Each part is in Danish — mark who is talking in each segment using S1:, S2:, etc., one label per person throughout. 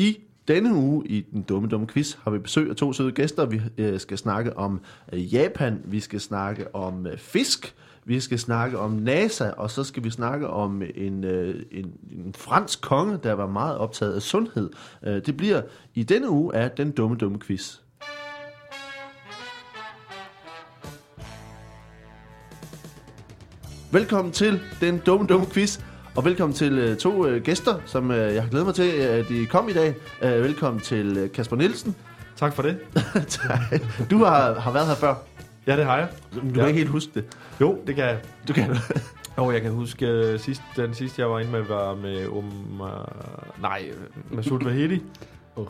S1: I denne uge i den dumme, dumme quiz har vi besøg af to søde gæster. Vi øh, skal snakke om øh, Japan, vi skal snakke om øh, fisk, vi skal snakke om NASA, og så skal vi snakke om øh, en, øh, en, en fransk konge, der var meget optaget af sundhed. Øh, det bliver i denne uge af den dumme, dumme quiz. Velkommen til den dumme, dumme quiz. Og velkommen til øh, to øh, gæster, som øh, jeg har glædet mig til, at de kom i dag. Velkommen til Kasper Nielsen.
S2: Tak for det.
S1: du har, har været her før.
S2: Ja, det har jeg.
S1: Du
S2: Ja.
S1: kan ikke helt huske det.
S2: Jo, det kan jeg.
S1: Du kan
S2: Og jeg kan huske, sidst, den sidste, jeg var inde med, var med um, uh, nej, Masoud Vahedi.
S1: Oh.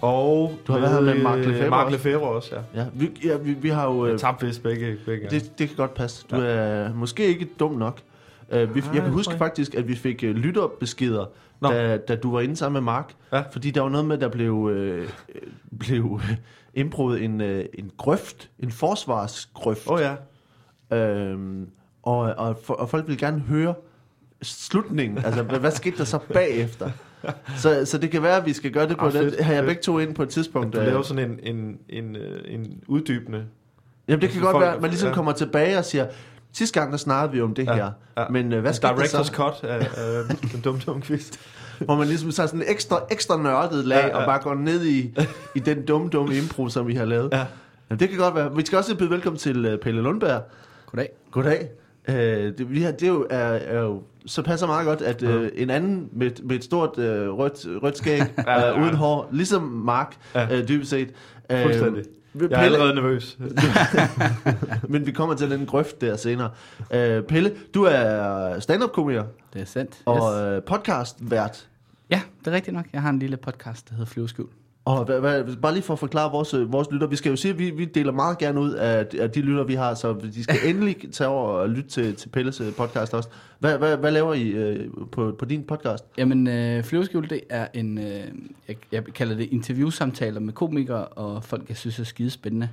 S2: Og
S1: Du har været her med Mark Lefebvre
S2: Mark
S1: også.
S2: Lefebvre også, ja.
S1: Ja, vi, ja, vi, vi har jo...
S2: Jeg tabte vist begge, begge
S1: det, det kan godt passe. Du er måske ikke dum nok. Uh, vi,
S2: Nej,
S1: jeg kan huske
S2: jeg
S1: faktisk, at vi fik uh, lytterbeskeder,
S2: Nå.
S1: da, da du var inde sammen med Mark.
S2: Ja.
S1: Fordi der var noget med, der blev, øh, blev indbrudt en, øh, en grøft, en forsvarsgrøft.
S2: Oh, ja.
S1: Øhm, og, og, for, og folk vil gerne høre slutningen. Altså, hvad, hvad skete der så bagefter? Så, så det kan være, at vi skal gøre det på
S2: Ah,
S1: den. Har jeg begge to ind på et tidspunkt?
S2: Du
S1: øh,
S2: laver sådan en, en, en, en uddybende...
S1: Jamen, det kan
S2: så
S1: godt
S2: folk-
S1: være, at man ligesom
S2: ja.
S1: kommer tilbage og siger, sidste gang der snakkede vi om det
S2: Ja,
S1: her.
S2: ja.
S1: Men øh, hvad skete der
S2: Director's
S1: så?
S2: cut af, af den dumme, dumme quiz.
S1: Hvor man ligesom tager sådan en ekstra, ekstra nørdet lag,
S2: Ja, ja.
S1: og bare går ned i, i den dumme, dumme impro, som vi har lavet.
S2: Ja.
S1: Jamen, det kan godt være. Vi skal også byde velkommen til øh, Pelle Lundberg.
S3: Goddag.
S1: Goddag. Øh, det, vi har, det er jo, er, er jo, så passer meget godt, at øh, en anden med, med et stort øh, rødt, rødt skæg,
S2: Ja, ja,
S1: øh, uden hår, ligesom Mark,
S2: Ja.
S1: øh, dybest set. Øh,
S2: Fuldstændig. Jeg er allerede nervøs.
S1: men vi kommer til den grøft der senere. Øh, Pelle, du er stand-up-komiker
S3: Det er sandt.
S1: og
S3: yes.
S1: øh, podcast-vært.
S3: Ja, det er rigtigt nok. Jeg har en lille podcast, der hedder Flyveskjul.
S1: Og hvad, hvad, bare lige for at forklare vores, øh, vores lytter, vi skal jo sige, at vi, vi deler meget gerne ud af, af de lytter, vi har, så de skal endelig tage over og lytte til, til Pelles øh, podcast også. Hvad, hvad, hvad laver I øh, på, på din podcast?
S3: Jamen, øh, Flyveskjul, det er en, øh, jeg, jeg kalder det interviewsamtaler med komikere og folk, jeg synes er skidespændende.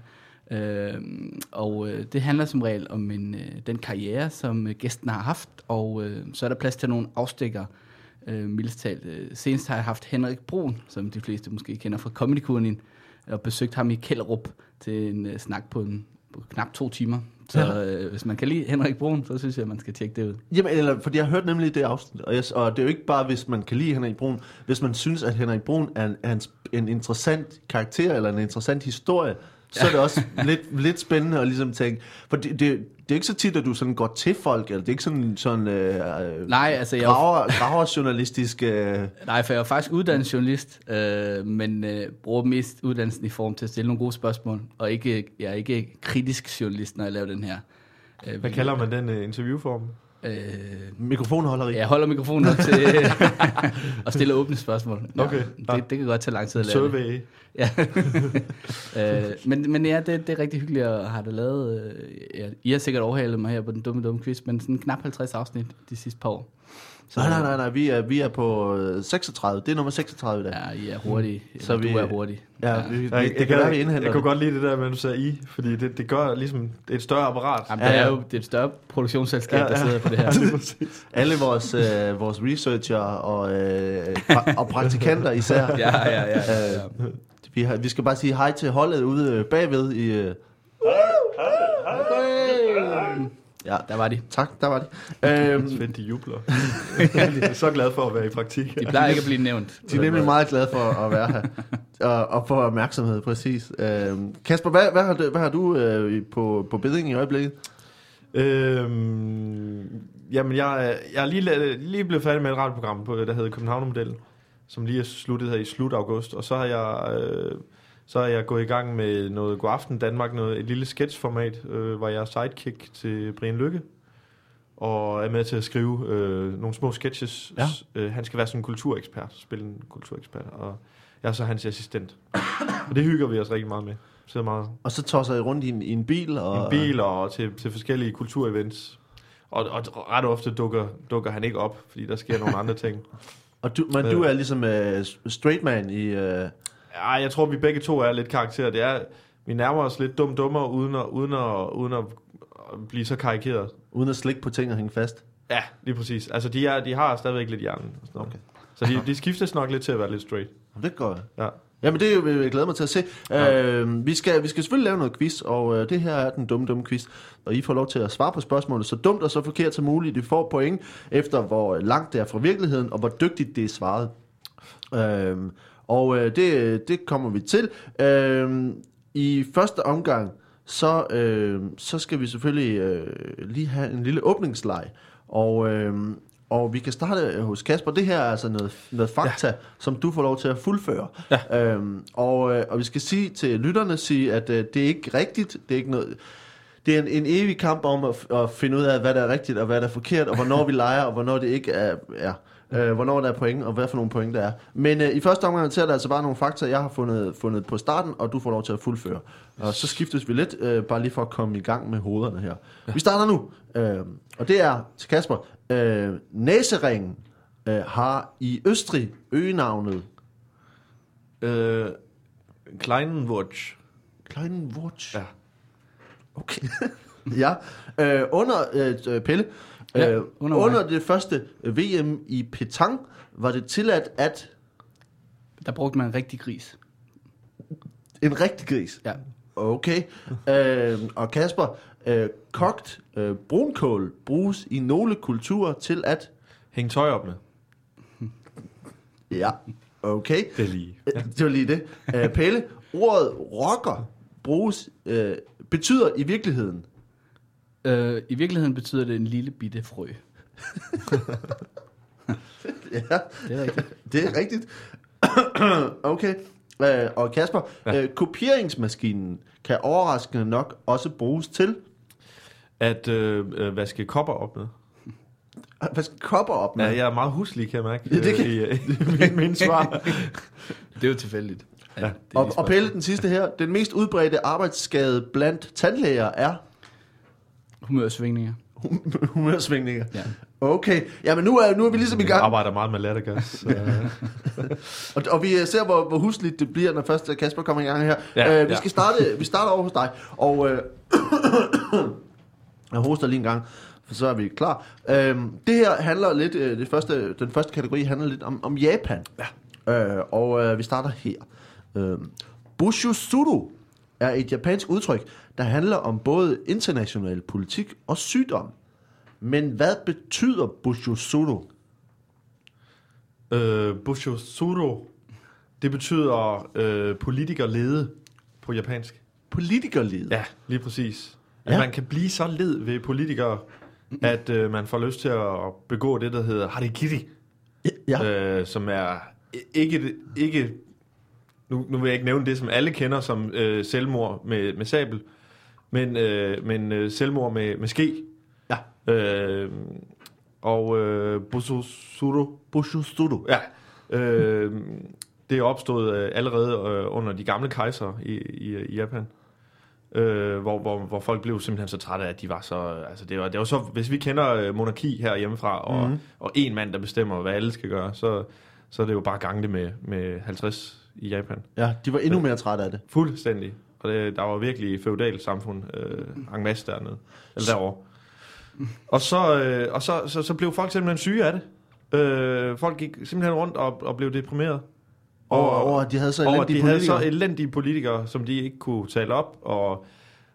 S3: Øh, og øh, det handler som regel om en, øh, den karriere, som øh, gæsten har haft, og øh, så er der plads til nogle afstikker. Øh, mildest talt. Øh, senest har jeg haft Henrik Brun, som de fleste måske kender fra comedy og besøgt ham i Kælderup til en øh, snak på, en, på knap to timer. Så øh, hvis man kan lide Henrik Brun, så synes jeg, man skal tjekke det ud.
S1: Jamen, eller, fordi jeg har hørt nemlig det afsnit, og, jeg, og det er jo ikke bare, hvis man kan lide Henrik Brun, hvis man synes, at Henrik Brun er en, er en, en interessant karakter, eller en interessant historie, så er det også lidt, lidt spændende at ligesom tænke, for det, det, det er ikke så tit, at du sådan går til folk, eller det er ikke sådan, sådan øh,
S3: Nej, altså jeg er jo-
S1: graver, graverjournalistisk... Øh,
S3: Nej, for jeg er faktisk uddannet journalist, øh, men øh, bruger mest uddannelsen i form til at stille nogle gode spørgsmål, og ikke, jeg er ikke kritisk journalist, når jeg laver den her. Øh,
S2: Hvad kalder man den uh, interviewform?
S3: Øh,
S1: mikrofonholderi.
S3: jeg holder mikrofonen op til at stille åbne spørgsmål.
S2: Okay. Ja.
S3: Det, det kan godt tage lang tid at lave.
S2: Survey.
S3: Ja. øh, men, men ja, det, det er rigtig hyggeligt at have det lavet. Øh, ja, I har sikkert overhalet mig her på den dumme, dumme quiz, men sådan knap 50 afsnit de sidste par år.
S1: Så, nej, nej, nej, nej, vi er, vi er på øh, 36. Det er nummer 36 i dag.
S3: Ja, I er hurtige.
S1: Så
S3: Så
S1: vi-
S3: du er hurtig.
S1: Ja, vi, vi,
S2: Nej,
S1: det, det kan være, vi indhenter
S2: Jeg kunne godt lide det der, med du sagde I, fordi det, det gør ligesom det et større apparat.
S3: Jamen,
S1: Ja,
S3: det er
S1: ja.
S3: jo det er et større produktionsselskab,
S2: Ja,
S3: der
S2: ja.
S3: sidder på det her.
S2: Præcis.
S1: Alle vores, øh, vores researcher og, øh, pra- og praktikanter især.
S3: Ja, ja, ja. ja, ja.
S1: Vi, har, vi skal bare sige hej til holdet ude øh, bagved i... Øh, ja,
S3: Der var de.
S1: tak, der var det. Øhm,
S2: Svend, de jubler. de er så glade for at være i praktik.
S3: De plejer ikke at blive nævnt.
S1: de er nemlig meget glade for at være her. og, og få opmærksomhed, præcis. Øhm, Kasper, hvad, hvad har du, hvad har du øh, på, på beding i øjeblikket?
S2: Øhm, jamen, jeg, er- jeg er lige, lige blevet færdig med et radioprogram, på, der hedder Københavnermodellen, som lige er sluttet her i slut august. Og så har jeg, øh, så er jeg gået i gang med noget God Aften Danmark, noget, et lille sketchformat, øh, hvor jeg er sidekick til Brian Lykke. Og er med til at skrive øh, nogle små sketches.
S1: Ja.
S2: Øh, han skal være sådan en kulturekspert, spille en kulturekspert. Og jeg er så hans assistent. og det hygger vi os rigtig meget med. Sidder meget
S1: Og så tosser I rundt i en, i en bil? Og,
S2: en bil og til, til forskellige kulturevents. Og, og ret ofte dukker, dukker han ikke op, fordi der sker nogle andre ting.
S1: Og du, men du er ligesom uh, straight man i... Uh,
S2: Ja, jeg tror, vi begge to er lidt karakterer. Det er, vi nærmer os lidt dum dummere, uden at, uden at, uden at blive så karikeret.
S1: uden at slikke på ting og hænge fast.
S2: Ja, lige præcis. Altså, de, er, de har stadigvæk lidt hjernen.
S1: Okay.
S2: Så de, de skiftes nok lidt til at være lidt straight.
S1: Det går
S2: Ja.
S1: Jamen, det vil jeg glæde mig til at se.
S2: Ja.
S1: Øh, vi, skal, vi skal selvfølgelig lave noget quiz, og øh, det her er den dumme, dumme quiz. Og I får lov til at svare på spørgsmålet så dumt og så forkert som muligt. I får point efter, hvor langt det er fra virkeligheden, og hvor dygtigt det er svaret. Øh, og øh, det, det kommer vi til. Øh, I første omgang, så, øh, så skal vi selvfølgelig øh, lige have en lille åbningsleg. Og, øh, og vi kan starte hos Kasper. Det her er altså noget, noget fakta, ja. som du får lov til at fuldføre. Ja. Øhm, og, øh, og vi skal sige til lytterne, sige, at øh, det er ikke rigtigt. Det er ikke noget... Det er en, en evig kamp om at, at finde ud af, hvad der er rigtigt og hvad der er forkert, og hvornår vi leger, og hvornår det ikke er... er øh, hvornår der er point, og hvad for nogle point der er. Men øh, i første omgang til er der altså bare nogle fakta, jeg har fundet, fundet på starten, og du får lov til at fuldføre. Og så skiftes vi lidt, øh, bare lige for at komme i gang med hovederne her. Ja. Vi starter nu, øh, og det er til Kasper. Øh, Næseringen øh, har i Østrig øgenavnet
S2: Øh, Kleinwurch.
S1: Kleinen Wurz.
S2: Ja.
S1: Okay. ja, øh, under øh, Pelle,
S3: Ja,
S1: øh,
S3: under
S1: det første VM i Petang var det tilladt at
S3: Der brugte man en rigtig gris.
S1: en rigtig gris.
S3: Ja.
S1: Okay. øh, og Kasper, øh, kogt øh, brunkål bruges i nogle kulturer til at...
S2: Hæng tøj op med.
S1: Ja, okay.
S2: Det er lige.
S1: Ja. Det var lige det. Øh, Pelle, ordet rocker bruges, øh, betyder i virkeligheden...
S3: Øh, I virkeligheden betyder det en lille bitte frø.
S1: Ja,
S3: Det er rigtigt.
S1: det er rigtigt. okay. Øh, og Kasper, ja. øh, kopieringsmaskinen kan overraskende nok også bruges til...
S2: At øh, øh, vaske kopper op med.
S1: Hvad skal kopper op med?
S2: Ja, jeg er meget huslig, kan jeg mærke.
S1: Ja, det
S2: øh,
S1: kan-
S2: I, øh, i min, min svar.
S3: Det er jo tilfældigt. Ja, det er
S1: og, og Pelle, den sidste her. Den mest udbredte arbejdsskade blandt tandlæger er
S3: Humørsvingninger.
S1: humørsvingninger.
S3: Ja.
S1: Okay, jamen nu er, nu er vi ligesom i
S2: Jeg
S1: gang,
S2: arbejder meget med lattergas. så, øh,
S1: og, og vi ser, hvor, hvor husligt det bliver, når først Kasper kommer i gang her.
S2: Ja,
S1: øh, vi
S2: ja.
S1: skal starte, vi starter over hos dig, og øh, jeg hoster lige en gang, for så er vi klar. Øh, det her handler lidt, øh, det første, den første kategori handler lidt om, om Japan. Ja. Øh, og øh, vi starter her. Øh, Bushusuru er et japansk udtryk, der handler om både international politik og sygdom. Men hvad betyder Bushusuru?
S2: øh, Bushosuro, det betyder øh, politikerlede på japansk.
S1: Politikerled.
S2: Ja, lige præcis. At
S1: Ja.
S2: man kan blive så led ved politikere, at øh, man får lyst til at begå det, der hedder harikiri.
S1: ja.
S2: øh, som er ikke, ikke nu, nu vil jeg ikke nævne det, som alle kender som øh, selvmord med, med sabel, men, øh, men øh, selvmord med, med ske.
S1: Ja.
S2: Øh, og øh, Busosuro,
S1: Bushusuru.
S2: ja, øh, det er opstået øh, allerede øh, under de gamle kejser i, i, i Japan. Øh, hvor, hvor, hvor folk blev simpelthen så trætte af, at de var så... Altså det var, det var så, hvis vi kender øh, monarki her hjemmefra, og, mm. og en mand, der bestemmer, hvad alle skal gøre, så, så er det jo bare gange det med, med 50 i Japan.
S1: Ja, de var endnu mere trætte af det.
S2: Fuldstændig. Og det, der var virkelig feudalt samfund øh, en masse dernede. Eller derovre. Og, så, øh, og så, så, så blev folk simpelthen syge af det. Øh, folk gik simpelthen rundt og, og blev deprimeret.
S1: Og, og, og de havde så
S2: og
S1: elendige
S2: de havde
S1: politikere.
S2: så elendige politikere, som de ikke kunne tale op, og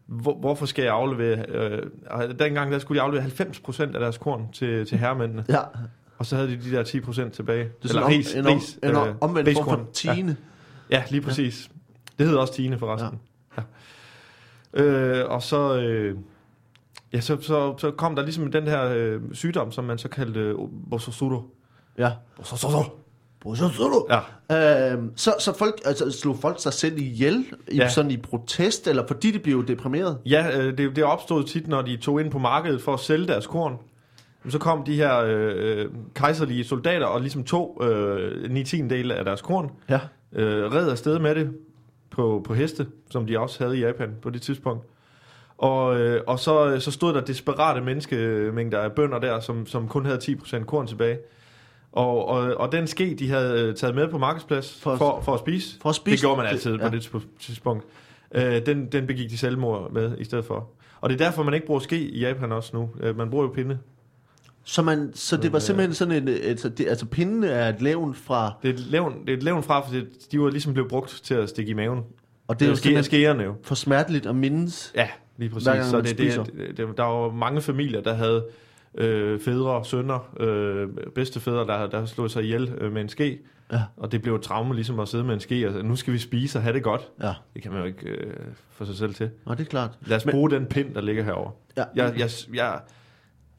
S2: hvor, hvorfor skal jeg aflevere... Øh, og dengang der skulle de aflevere 90% af deres korn til, til herremændene,
S1: Ja,
S2: og så havde de de der 10% tilbage.
S1: det er sådan
S2: ris,
S1: om, en, om,
S2: ris,
S1: en
S2: øh,
S1: omvendt form for tine.
S2: Ja, lige præcis. Det hedder også Tine forresten. Ja. ja. Øh, og så, øh, ja, så, så, så kom der ligesom den her øh, sygdom, som man så kaldte øh, Bososuro.
S1: Ja.
S2: Bososuro.
S1: Bushusuru.
S2: Ja.
S1: Øhm, så, så folk, altså, slog folk sig selv ihjel i,
S2: Ja.
S1: sådan i protest, eller fordi de blev deprimeret?
S2: Ja, øh, det, det opstod tit, når de tog ind på markedet for at sælge deres korn. Så kom de her øh, øh, kejserlige soldater og ligesom tog øh, 9 10 dele af deres korn,
S1: Ja.
S2: øh, red afsted med det på, på heste, som de også havde i Japan på det tidspunkt. Og, øh, og så, så stod der desperate menneskemængder af bønder der, som, som kun havde 10% korn tilbage. Og, og, og den ske, de havde øh, taget med på markedsplads
S1: For
S2: for,
S1: at-
S2: for, at spise,
S1: For at spise
S2: det gjorde man altid
S1: ja.
S2: på det tidspunkt- tidspunkt, øh, den, den begik de selvmord med i stedet for. Og det er derfor, man ikke bruger ske i Japan også nu. Øh, man bruger jo pinde.
S1: Så, man, så det var simpelthen sådan en, altså, det, altså pinden er et levn fra,
S2: Det er et levn, det er et levn fra, for det, de var ligesom blevet brugt til at stikke i maven.
S1: og det er jo
S2: ske,
S1: simpelthen
S2: skærende jo.
S1: for smerteligt at mindes.
S2: Ja, lige præcis.
S1: Gang
S2: Så det, det, det, det, der var mange familier, der havde øh, fædre, sønner, øh, bedstefædre, der, der slog sig ihjel øh, med en ske.
S1: Ja.
S2: Og det blev et traume ligesom at sidde med en ske, og nu skal vi spise og have det godt.
S1: Ja,
S2: Det kan man jo ikke øh, få sig selv til.
S1: Nå, det er klart.
S2: Lad os
S1: Men-
S2: bruge den pind, der ligger herover.
S1: Ja.
S2: Jeg, jeg, jeg,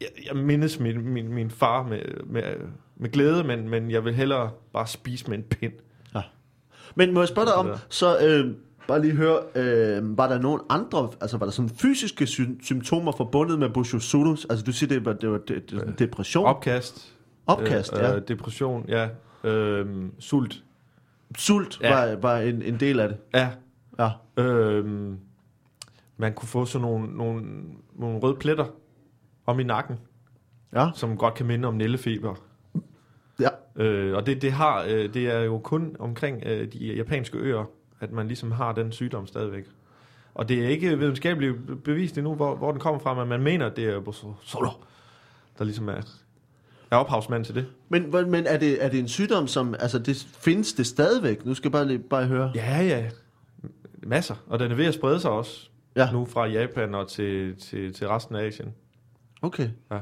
S2: jeg, jeg mindes min, min, min far med, med, med glæde, men, men jeg vil hellere bare spise med en pind.
S1: Men må jeg spørge dig om,
S2: Ja.
S1: så øh, bare lige høre, øh, var der nogen andre, altså var der sådan fysiske sy- symptomer forbundet med Bushosudus? Altså du siger, det var, det var det, det, det, depression, Op,
S2: Opkast.
S1: opkast,
S2: øh,
S1: ja.
S2: øh, Depression, ja. Øh, sult.
S1: Sult
S2: ja.
S1: var, var en, en del af det.
S2: Ja.
S1: Ja.
S2: Øh, man kunne få sådan nogle, nogle, nogle røde pletter om i nakken,
S1: Ja,
S2: som godt kan minde om nældefeber.
S1: ja.
S2: Øh, og det, det, har, øh, det er jo kun omkring øh, de japanske øer, at man ligesom har den sygdom stadigvæk. Og det er ikke videnskabeligt bevist endnu, hvor, hvor den kommer fra, men man mener, at det er Solo, der ligesom er, er ophavsmand til det.
S1: Men, men er, det, er det en sygdom, som, altså det findes det stadigvæk? Nu skal jeg bare, lige, bare høre.
S2: Ja, ja. Masser. Og den er ved at sprede sig også.
S1: Ja.
S2: Nu fra Japan og til, til, til resten af Asien.
S1: Okay.
S2: Ja.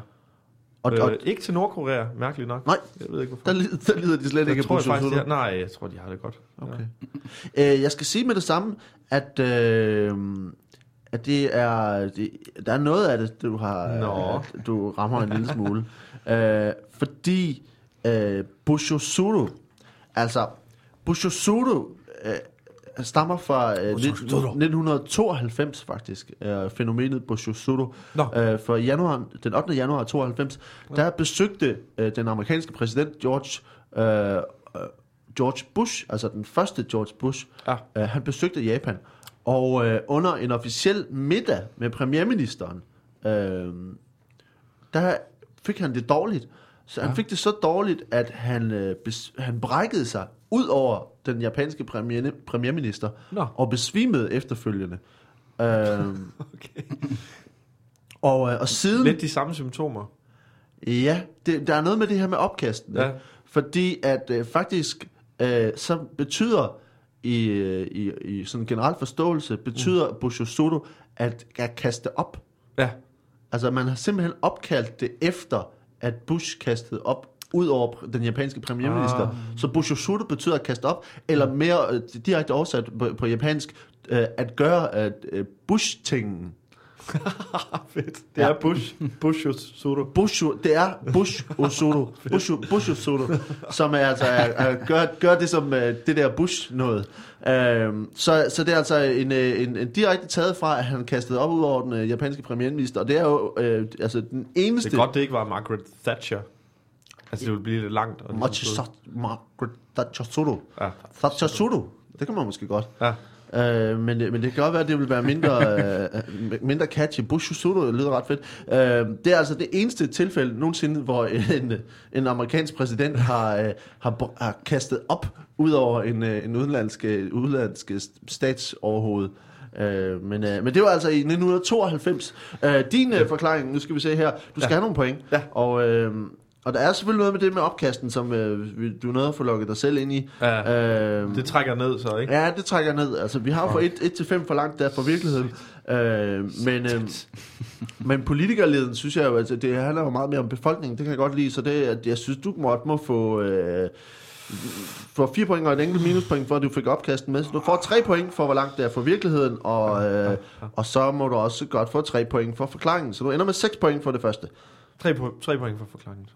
S1: Og,
S2: øh,
S1: og
S2: ikke til Nordkorea, mærkeligt nok.
S1: Nej.
S2: Jeg ved ikke hvorfor.
S1: der, lider, der lider de slet ikke
S2: jeg
S1: af
S2: tror jeg faktisk, har, nej, jeg tror, de har det godt.
S1: Okay. Øh, jeg skal sige med det samme, at, øh, at det er, det, der er noget af det, du har,
S2: Nå.
S1: øh, du rammer en lille smule. øh, fordi øh, Bushosuru, altså Bushosuru øh, stammer fra øh,
S2: Bushosuru.
S1: 1992 faktisk, øh, fænomenet.
S2: Nå.
S1: Øh, for januar, den 8. januar 92, der besøgte øh, den amerikanske præsident George øh, øh, George Bush, altså den første George Bush,
S2: Ja.
S1: øh, han besøgte Japan. Og øh, under en officiel middag med premierministeren, øh, der fik han det dårligt. Så han
S2: Ja.
S1: fik det så dårligt, at han, øh, bes, han brækkede sig ud over den japanske premier, premierminister
S2: Nå.
S1: og besvimede efterfølgende. Øh,
S2: Okay.
S1: og, øh, og siden...
S2: Lidt de samme symptomer.
S1: Ja, det, der er noget med det her med opkasten.
S2: Ja.
S1: Fordi at øh, faktisk, øh, så betyder i, øh, i, i sådan en generel forståelse, betyder mm. Bushosodo at, at kaste op.
S2: Ja.
S1: Altså man har simpelthen opkaldt det efter, at Bush kastede op ud over den japanske premierminister.
S2: Ah.
S1: Så Bushosodo betyder at kaste op, eller mere øh, direkte oversat på, på japansk, øh, at gøre at, øh, Bush-tingen.
S2: Fedt. Det
S1: Ja.
S2: er Bush. Bush Soto.
S1: Bushu, det er Bush Osodo. Bushu, Bush Osodo, som er altså er, er, gør, gør det som uh, det der Bush noget. Uh, så, så det er altså en, en, en direkte taget fra, at han kastede op ud over den uh, japanske premierminister, og det er jo uh, altså den eneste...
S2: Det er godt, det ikke var Margaret Thatcher. Altså, det ville blive lidt langt. Og
S1: Margaret Thatcher
S2: Ja.
S1: Thatcher Det kan man måske godt.
S2: ja.
S1: Uh, men, det- men det kan godt være, at det vil være mindre, uh, mindre catchy. Bush Soto lyder ret fedt. Uh, det er altså det eneste tilfælde nogensinde, hvor en, en amerikansk præsident har, uh, har, har kastet op ud over en, uh, en udenlandsk, udenlandsk statsoverhoved. Uh, men, uh, men det var altså i 1992. Uh, din uh, forklaring, nu skal vi se her, du skal
S2: Ja.
S1: have nogle point.
S2: Ja.
S1: Og, uh, og der er selvfølgelig noget med det med opkasten, som vi- du er nødt at få lukket dig selv ind i.
S2: ja.
S1: Uh,
S2: Det trækker ned, så, ikke?
S1: Ja, det trækker ned. Altså, vi har jo fra 1 til 5 for langt der for virkeligheden. Øh, men, øh, men politikerleden, synes jeg jo, altså, det handler jo meget mere om befolkningen. Det kan jeg godt lide. Så det, at jeg synes, du må, må få... Øh, få 4 point og et enkelt minuspoint for, at du fik opkasten med. Så du får 3 point for, hvor langt det er for virkeligheden, og, øh, og så må du også godt få 3 point for forklaringen. Så du ender med 6 point for det første.
S2: Tre, po- tre point for forklaringen, så.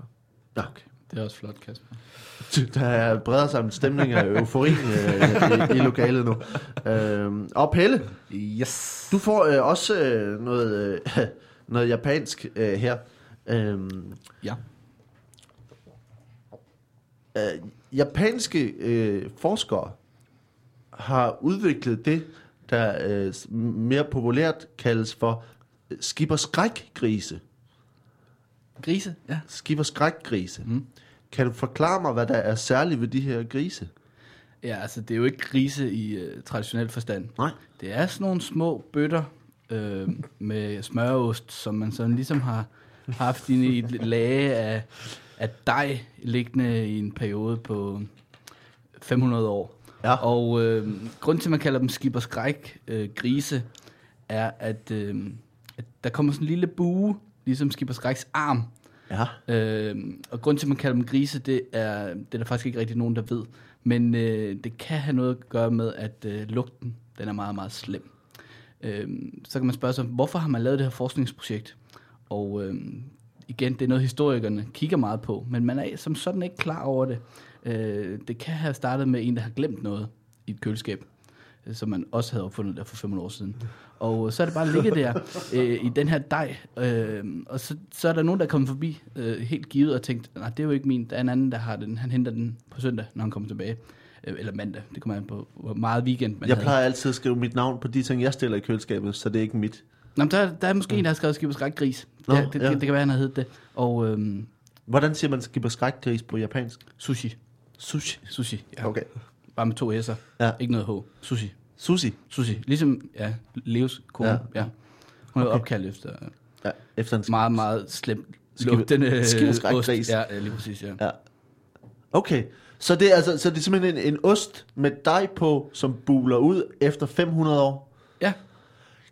S1: Ja.
S3: Det er også flot, Kasper.
S1: Der er breder sig en stemning af eufori øh, i, i lokalet nu. Øh, og Pelle,
S3: Yes.
S1: Du får øh, også øh, noget, øh, noget japansk øh, her. Øhm,
S3: Ja.
S1: øh, japanske øh, forskere har udviklet det, der øh, mere populært kaldes for øh, skibberskrækgrise.
S3: Grise, ja.
S1: Skibberskrækgrise.
S3: Mm.
S1: Kan du forklare mig, hvad der er særligt ved de her grise?
S3: Ja, altså det er jo ikke grise i uh, traditionel forstand.
S1: Nej.
S3: Det er sådan nogle små bøtter øh, med smørost, som man sådan ligesom har, haft i et lage af, af dej liggende i en periode på 500 år.
S1: Ja.
S3: Og øh, grunden til, at man kalder dem skib og skræk øh, grise, er, at, øh, at der kommer sådan en lille bue, ligesom og skræks arm.
S1: Ja.
S3: Øh, og grunden til, at man kalder dem grise, det er, det er der faktisk ikke rigtig nogen, der ved. Men øh, det kan have noget at gøre med, at øh, lugten den er meget, meget slem. Øh, så kan man spørge sig, hvorfor har man lavet det her forskningsprojekt? Og øh, igen, det er noget, historikerne kigger meget på, men man er som sådan ikke klar over det. Øh, det kan have startet med en, der har glemt noget i et køleskab, som man også havde opfundet der for 500 år siden. Og så er det bare ligget der øh, i den her dej, øh, og så, så er der nogen, der er kommet forbi øh, helt givet og tænkt, nej, det er jo ikke min, der er en anden, der har den, han henter den på søndag, når han kommer tilbage. Øh, eller mandag, det kommer an på, hvor meget weekend man
S1: Jeg
S3: havde.
S1: plejer altid at skrive mit navn på de ting, jeg stiller i køleskabet, så det er ikke mit.
S3: Nå, men der, der er måske en, der har skrevet skib og skræk gris.
S1: Nå,
S3: det, det,
S1: ja.
S3: det, det, kan være, han har heddet det. Og øhm,
S1: Hvordan siger man skib og skrækgris på japansk?
S3: sushi.
S1: Sushi.
S3: Sushi, ja.
S1: Okay.
S3: Bare med to s'er.
S1: Ja.
S3: Ikke noget H. Sushi.
S1: Sushi.
S3: Sushi. Ligesom, ja, Leos kone.
S1: Ja.
S3: Ja. Hun er
S1: Okay.
S3: opkaldt efter
S1: Ja, efter en
S3: meget, meget slemt
S1: Skib-
S3: lugtende
S1: skib og skræk
S3: ost.
S1: gris.
S3: Ja, lige præcis, ja.
S1: Ja. Okay. Så det, er altså, så det er simpelthen en, en ost med dej på, som buler ud efter 500 år.
S3: Ja.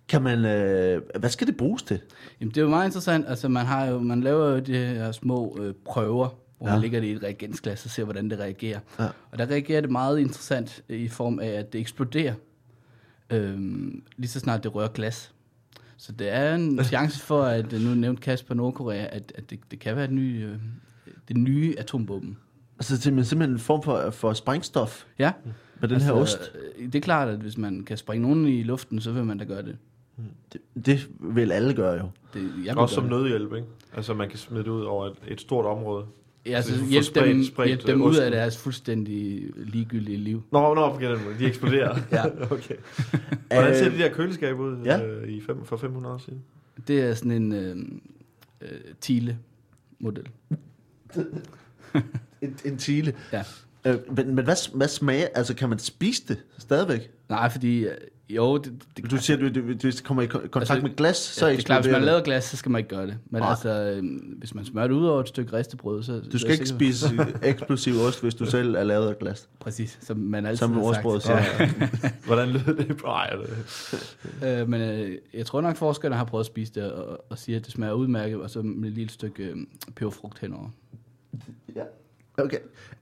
S1: Kan man, øh, hvad skal det bruges til?
S3: Jamen, det er jo meget interessant. Altså, man, har jo, man laver jo de her små øh, prøver, hvor. Ja. man lægger det i et reagensglas og ser, hvordan det reagerer.
S1: Ja.
S3: Og der reagerer det meget interessant i form af, at det eksploderer, øhm, lige så snart det rører glas. Så det er en chance for, at øh, nu nævnte Kasper Nordkorea, at, at det, det kan være den nye, øh, det nye atombomben.
S1: Altså det er simpelthen en form for, for sprængstof
S3: Ja,
S1: med den her ost.
S3: øh, det er klart, at hvis man kan springe nogen i luften, så vil man da gøre det.
S1: Det, det vil alle gøre jo.
S3: det jeg
S2: Også
S3: gøre
S2: som
S3: det.
S2: nødhjælp, ikke? Altså, man kan smide det ud over et, et stort område.
S3: Ja, altså,
S2: Altså,
S3: hjælp
S2: spredt-
S3: dem,
S2: spredt,
S3: hjælp dem
S2: øh,
S3: ud af deres fuldstændig ligegyldige liv.
S2: Nå, nå, på den måde. De eksploderer.
S3: Ja.
S2: okay. Hvordan
S1: Øh,
S2: ser de der køleskaber ud
S1: ja.
S2: øh, i fem, for 500 år siden?
S3: Det er sådan en øh, øh, Thiele-model.
S1: En, en chile.
S3: Ja.
S1: Øh, men, men hvad, hvad smager? Altså kan man spise det stadigvæk?
S3: Nej, fordi... Jo, det, det,
S1: Du siger, at hvis det kommer i kon- kontakt
S3: Altså,
S1: med glas, så
S3: ja, det er klart, hvis man laver glas, så skal man ikke gøre det. Men
S1: Nej.
S3: altså, øh, hvis man smører det ud over et stykke ristebrød, så...
S1: Du skal ikke spise eksplosiv ost, hvis du selv er lavet af glas.
S3: Præcis, som man altid
S1: Som
S3: har sagt.
S1: siger.
S2: Hvordan lød det? Nej, det
S3: Øh, men øh, jeg tror nok, forskerne har prøvet at spise det, og, og siger, at det smager udmærket, og så med et lille stykke øh, peberfrugt henover.
S1: Ja. Okay.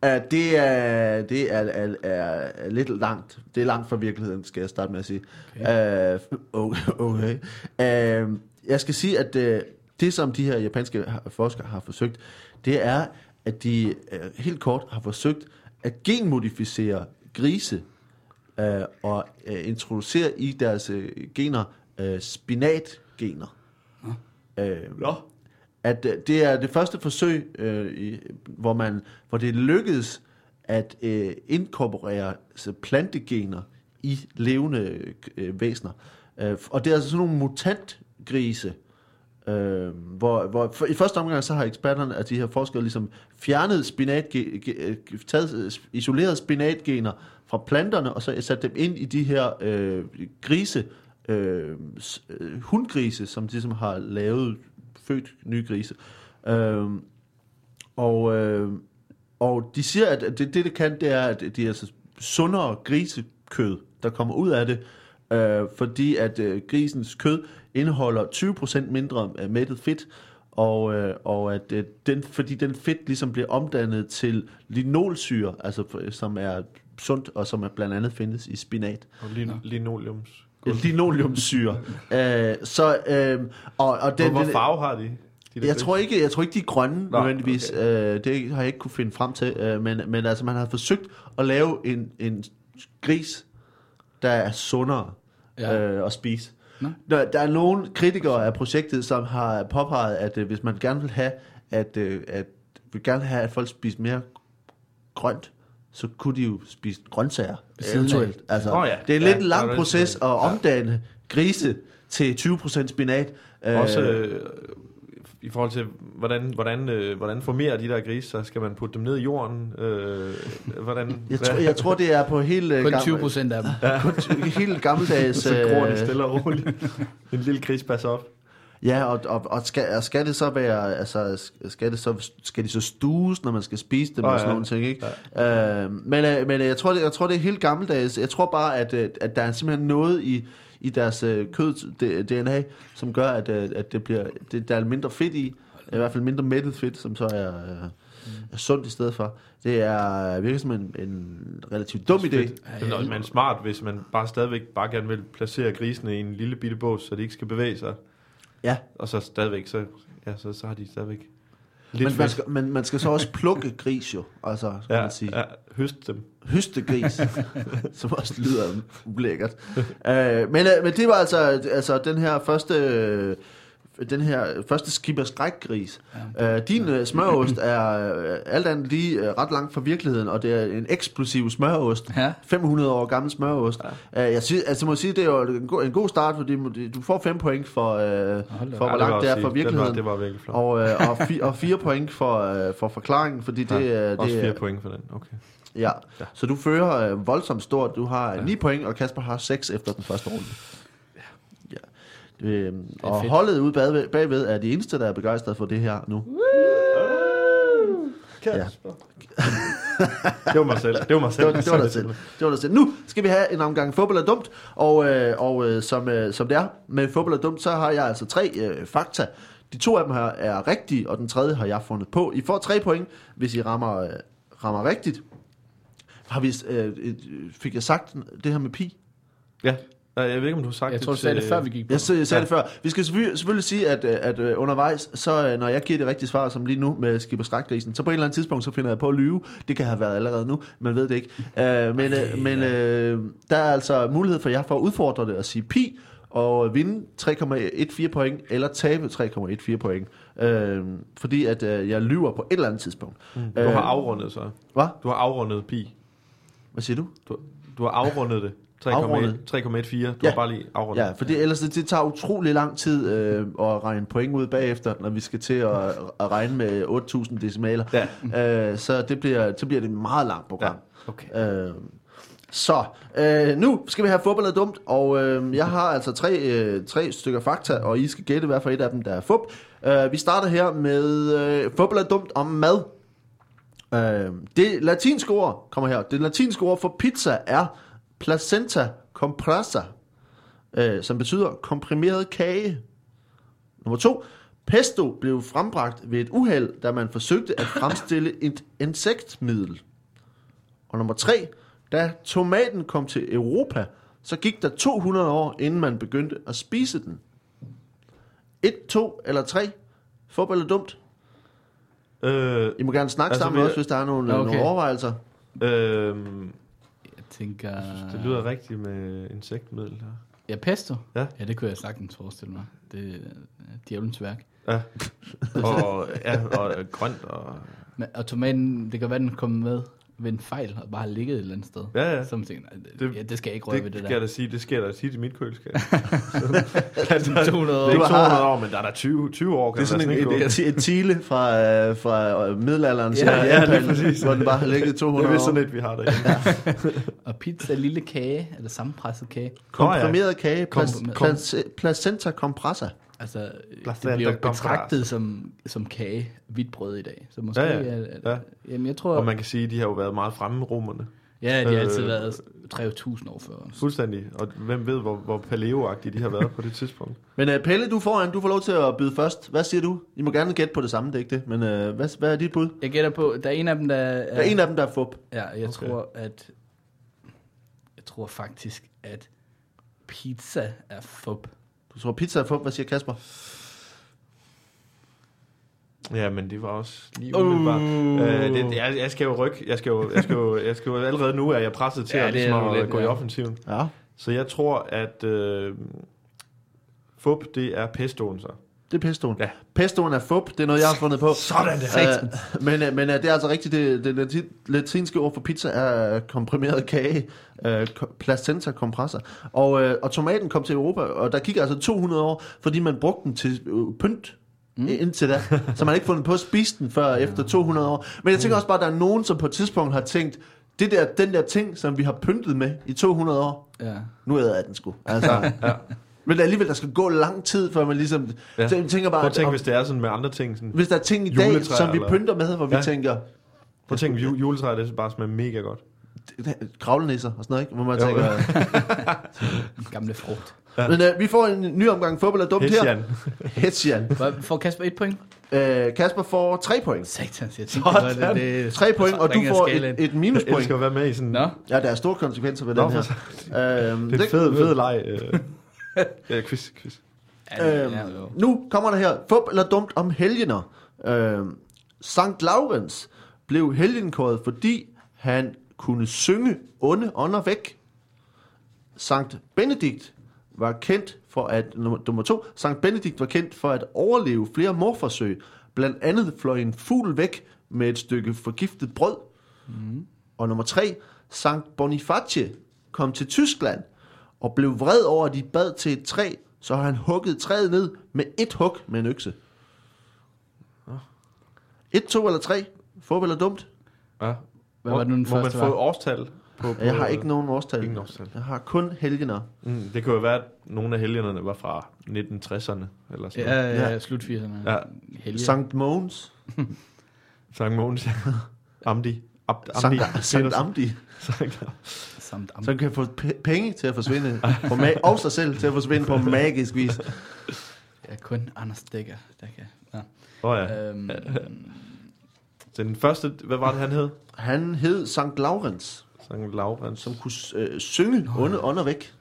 S1: Uh, det er, det er, er, er lidt langt. Det er langt fra virkeligheden, skal jeg starte med at sige. Okay. Uh, okay. Uh, jeg skal sige, at uh, det, som de her japanske forskere har forsøgt, det er, at de uh, helt kort har forsøgt at genmodificere grise uh, og uh, introducere i deres uh, gener uh, spinatgener. Uh,
S2: Nå
S1: at øh, det er det første forsøg, øh, i, hvor man hvor det lykkedes at øh, inkorporere altså, plantegener i levende øh, væsener. Øh, og det er altså sådan nogle mutantgrise, øh, hvor, hvor for, i første omgang så har eksperterne af de her forskere ligesom fjernet spinat, øh, taget øh, isoleret spinatgener fra planterne, og så sat dem ind i de her øh, grise, øh, hundgrise, som de ligesom har lavet født nye grise. Øh, og, øh, og de siger, at det, det, det kan, det er, at de er altså sundere grisekød, der kommer ud af det, øh, fordi at øh, grisens kød indeholder 20% mindre øh, mættet fedt, og, øh, og at øh, den, fordi den fedt ligesom bliver omdannet til linolsyre, altså som er sundt, og som er blandt andet findes i spinat.
S2: Og lin, linoleums.
S1: Linoleumsyre. øh, så, øh, og, og
S2: Den, hvor farve har de? de
S1: jeg tror ikke, jeg tror ikke de er grønne
S2: Nå,
S1: nødvendigvis.
S2: okay.
S1: Øh, det har jeg ikke kunne finde frem til. Øh, men, men altså, man har forsøgt at lave en, en gris, der er sundere
S3: Ja.
S1: ja. øh, at spise.
S3: Nå.
S1: Der, der er nogle kritikere af projektet, som har påpeget, at øh, hvis man gerne vil have, at, øh, at, vil gerne have, at folk spiser mere grønt, så kunne de jo spise grøntsager eventuelt. Altså,
S2: Åh ja.
S1: Det er
S2: Ja,
S1: lidt en
S2: der er
S1: lang
S2: det
S1: proces at
S2: selvfølgelig. Ja.
S1: omdanne grise til 20% spinat.
S2: Også øh, i forhold til, hvordan, hvordan, øh, hvordan formerer de der grise sig? Skal man putte dem ned i jorden? Øh, hvordan,
S1: Jeg tror, jeg tror, det er på helt, øh,
S3: Kun
S1: gammel-
S3: 20 procent af dem.
S1: kun t- helt gammeldags...
S2: så gror de
S1: øh,
S2: stille og roligt. en lille gris passer op.
S1: Ja, og, og, og, skal, og skal det så være, altså, skal, det så, skal de så stues, når man skal spise dem
S2: Åh,
S1: og sådan
S2: ja.
S1: nogle ting, ikke? Ja. Øh, men øh, men øh, jeg, tror, det, jeg tror, det er helt gammeldags. Jeg tror bare, at, øh, at der er simpelthen noget i, i deres øh, kød, d- DNA, som gør, at, øh, at det bliver, det, der er mindre fedt i. I hvert fald mindre mættet fedt, som så er, øh, er sundt i stedet for. Det er virkelig som en, en relativt dum idé.
S2: Det er også man smart, hvis man bare stadigvæk bare gerne vil placere grisene i en lille bitte bås, så de ikke skal bevæge sig.
S1: Ja,
S2: Og så stadigvæk, så, ja, så, så har de stadigvæk lidt
S1: men man, skal, men man skal så også plukke gris jo, altså, skal
S2: ja,
S1: man sige.
S2: ja, høst dem.
S1: høstegris, som også lyder ulækkert. øh, men, øh, men det var altså, altså den her første... Den her første skipper skrækgris. Ja. Øh, din øh, smørost er øh, alt andet lige øh, ret langt fra virkeligheden, og det er en eksplosiv smørost.
S3: Ja.
S1: 500 år gammel smørost. Ja. Øh, jeg synes, altså, må sige, det er jo en god, en god start, fordi du får 5 point for, øh, for hvor
S2: Ja,
S1: langt det er
S2: jeg
S1: fra virkeligheden.
S2: Det var, det var virkelig flot.
S1: Og, øh, og, fi, og fire point for, øh, for forklaringen, fordi det,
S2: ja,
S1: øh,
S2: også
S1: det,
S2: fire point for den. Okay.
S1: Ja.
S2: Ja.
S1: så du fører øh, voldsomt stort. Du har ja. 9 point, og Kasper har 6 efter den første runde. Øh, og
S3: fedt.
S1: holdet ude bagved, bagved er de eneste, der er begejstrede for det her nu. Ja.
S2: Det var mig selv. Det var mig
S1: Det
S2: selv.
S1: var, det var dig selv. Det var dig selv. Nu skal vi have en omgang fodbold er dumt, og, øh, og øh, som, øh, som det er med fodbold er dumt, så har jeg altså tre øh, fakta. De to af dem her er rigtige, og den tredje har jeg fundet på. I får tre point, hvis I rammer, øh, rammer rigtigt. Har vi, øh, fik jeg sagt det her med pi?
S2: Ja. Nej, Jeg ved ikke, om du har sagt
S3: Jeg
S2: det
S3: tror, du sagde det før, vi gik på.
S1: Jeg, sagde, jeg sagde
S2: Ja.
S1: det før. Vi skal selvfølgelig, selvfølgelig sige, at, øh, at øh, undervejs, så øh, når jeg giver det rigtige svar, som lige nu med skib og skrækgrisen, så på et eller andet tidspunkt, så finder jeg på at lyve. Det kan have været allerede nu, man ved det ikke. Uh, men øh, men øh, der er altså mulighed for jer for at udfordre det og sige pi, og vinde 3,14 point, eller tabe 3,14 point. Øh, fordi at øh, jeg lyver på et eller andet tidspunkt.
S2: Mm. Du har afrundet så.
S1: Hvad?
S2: Du har afrundet pi.
S1: Hvad siger du?
S2: Du, du har afrundet det. 3,1
S1: Afrundet.
S2: 3,14. Du
S1: Ja.
S2: har bare lige afrundet.
S1: Ja, for det, ellers det, det tager utrolig lang tid øh, at regne point ud bagefter, når vi skal til at, at regne med 8.000 decimaler.
S2: Ja.
S1: Øh, så det bliver, så bliver det et meget langt program.
S2: Ja, okay.
S1: Øh, så, øh, nu skal vi have fodbold er dumt, og øh, jeg har altså tre, øh, tre stykker fakta, og I skal gætte, hvad for et af dem, der er fup. Øh, vi starter her med øh, fodbold er dumt om mad. Øh, det latinske ord, kommer her, det latinske ord for pizza er placenta compressa, øh, som betyder komprimeret kage. Nummer to, pesto blev frembragt ved et uheld, da man forsøgte at fremstille et insektmiddel. Og nummer tre, da tomaten kom til Europa, så gik der 200 år, inden man begyndte at spise den. Et, to eller tre. Fodbold er dumt.
S2: Øh,
S1: I må gerne snakke
S2: Altså,
S1: sammen
S2: vi-
S1: også, hvis der er nogle,
S3: Okay.
S1: nogle overvejelser.
S2: øh,
S3: Jeg tænker...
S2: det lyder rigtigt med insektmiddel her.
S3: Ja, pesto?
S2: Ja.
S3: Ja, det kunne jeg sagtens forestille mig. Det er djævelens værk.
S2: Ja. og, ja, og grønt og...
S3: Men, og tomaten, det kan være, den kommer med ved en fejl, og bare har ligget et eller andet sted.
S2: Ja, ja.
S3: Så man tænker, nej, det,
S2: Det-
S3: ja, det skal jeg ikke røre
S2: Det
S3: ved det
S2: skal
S3: der.
S2: jeg da sige, det sker der tit i mit køleskab. Så,
S3: 200 år.
S2: Det er ikke
S1: Du har-
S2: 200 år, men der er der 20, 20 år. Kan
S1: Det er sådan
S2: der
S1: en, et, et, et tile fra, øh, fra øh, middelalderen til
S3: Ja,
S2: ja,
S1: Japan,
S2: lige præcis.
S1: hvor den bare har ligget
S2: Det
S1: 200
S2: er
S1: år.
S2: vist sådan et, vi har derhjemme.
S3: Og pizza, lille kage, eller sammenpresset kage.
S1: Komprimeret kage, placenta compressa.
S3: Altså, det
S2: Placenta
S3: bliver jo
S2: compressa.
S3: betragtet som, som kage, hvidt brød i dag. Så måske,
S2: Ja, ja.
S3: Er, er,
S2: Ja.
S3: jamen jeg tror,
S2: Og man kan sige, at de har jo været meget fremme med romerne.
S3: ja, de har altid
S2: øh,
S3: været 3000 år før os.
S2: Fuldstændig. Og hvem ved, hvor, hvor paleo-agtige de har været på det tidspunkt.
S1: Men uh, Pelle, du får, du får lov til at byde først. Hvad siger du? I må gerne gætte på det samme, det er ikke det. Men uh, hvad, hvad er dit bud?
S3: Jeg gætter på, der er en af dem, der er...
S1: Der er en af dem, der er fup.
S3: Ja, jeg
S2: okay.
S3: tror, at... Jeg tror faktisk, at pizza er fup.
S1: Du tror pizza er fup. Hvad siger Kasper?
S2: Ja, men det var også lige umiddelbart. Uh. Øh, det, jeg, jeg skal jo rykke. Jeg skal jo, jeg skal jo, jeg skal jo allerede nu er jeg presset til
S3: Ja,
S2: at, ligesom at
S3: lidt,
S2: gå i
S3: ja.
S2: offensiven.
S1: Ja.
S2: Så jeg tror, at øh, fup, det er pestoen så.
S1: Det er pestoen.
S2: Ja.
S1: Pestoen er fup. Det er noget, jeg har fundet på.
S2: Sådan der.
S1: Uh, men uh, men uh, det er altså rigtigt. Det, det, det latinske ord for pizza er komprimeret kage. Uh, placenta compressa. Og, uh, og tomaten kom til Europa, og der gik altså 200 år, fordi man brugte den til uh, pynt. Mm. Indtil da. Så man har ikke fundet på at spise den før efter 200 år. Men jeg tænker også bare, at der er nogen, som på et tidspunkt har tænkt, det der, den der ting, som vi har pyntet med i 200 år,
S3: Ja.
S1: nu æder jeg den sgu. Altså,
S2: Ja.
S1: Men alligevel, der skal gå lang tid, før man ligesom...
S2: Ja.
S1: Så jeg tænker bare,
S2: Prøv at tænke,
S1: om,
S2: hvis det er sådan med andre ting. Sådan,
S1: hvis der er ting i dag, som vi
S2: eller-
S1: pynter med, hvor vi
S2: Ja.
S1: tænker,
S2: prøv at tænke, ju- juletræet, det bare smager mega godt.
S1: kravlenisser og sådan noget, ikke? Hvor man
S2: Jo.
S1: tænker,
S3: Gamle frugt.
S2: Ja.
S1: Men øh, vi får en ny omgang fodbold er dumt her.
S2: Hessian.
S1: Hessian.
S3: Hvad- Får Kasper et point?
S1: Øh, Kasper får 3 point.
S3: Satans, jeg tænkte godt, at det...
S1: 3 point, og du får et, et
S2: Jeg
S1: minuspoint.
S2: elsker at være med i sådan...
S3: Nå,
S1: Ja, der er store konsekvenser ved
S2: Nå,
S1: den her. Øhm,
S2: Det er en fed, fed leg. Øh. ja, quiz, quiz.
S3: ja,
S1: Øhm,
S3: ja,
S1: nu kommer der her. Fodbold er dumt om helgener. Øhm, Sankt Laurens blev helgenkåret, fordi han kunne synge onde ånder væk. Sankt Benedikt var kendt for at, nummer, nummer to, Sankt Benedikt var kendt for at overleve flere morforsøg. Blandt andet fløj en fugl væk med et stykke forgiftet brød. Mm. Og nummer tre, Sankt Boniface kom til Tyskland og blev vred over, at de bad til et træ, så han huggede træet ned med et hug med en økse. Et, to eller tre? Fodbold er dumt.
S2: Ja.
S3: Hvad var det nu den
S2: Må man
S3: første
S2: få
S3: var?
S2: årstal? På, på,
S1: Jeg har ikke nogen årstal.
S2: Ingen årstal.
S1: Jeg har kun helgener.
S2: Mm, det kunne jo være, at nogle af helgenerne var fra 1960'erne. Eller sådan.
S3: Ja, ja,
S1: Ja.
S3: ja, slut 80'erne.
S2: Ja.
S3: Helge.
S1: Sankt Mogens.
S2: Sankt Mogens. Amdi. Abd,
S1: Sankt,
S2: Amdi.
S1: Sankt Amdi.
S3: Samt am-
S1: Så han kan få penge til at forsvinde. på ma- og sig selv til at forsvinde på magisk vis.
S3: Ja, kun Anders Dækker, der kan. Ja.
S2: Åh oh, ja.
S3: Øhm,
S2: Så den første, hvad var det, han hed?
S1: Han hed Sankt Laurens,
S2: Sankt Laurens.
S1: som kunne øh, synge onde ånder væk.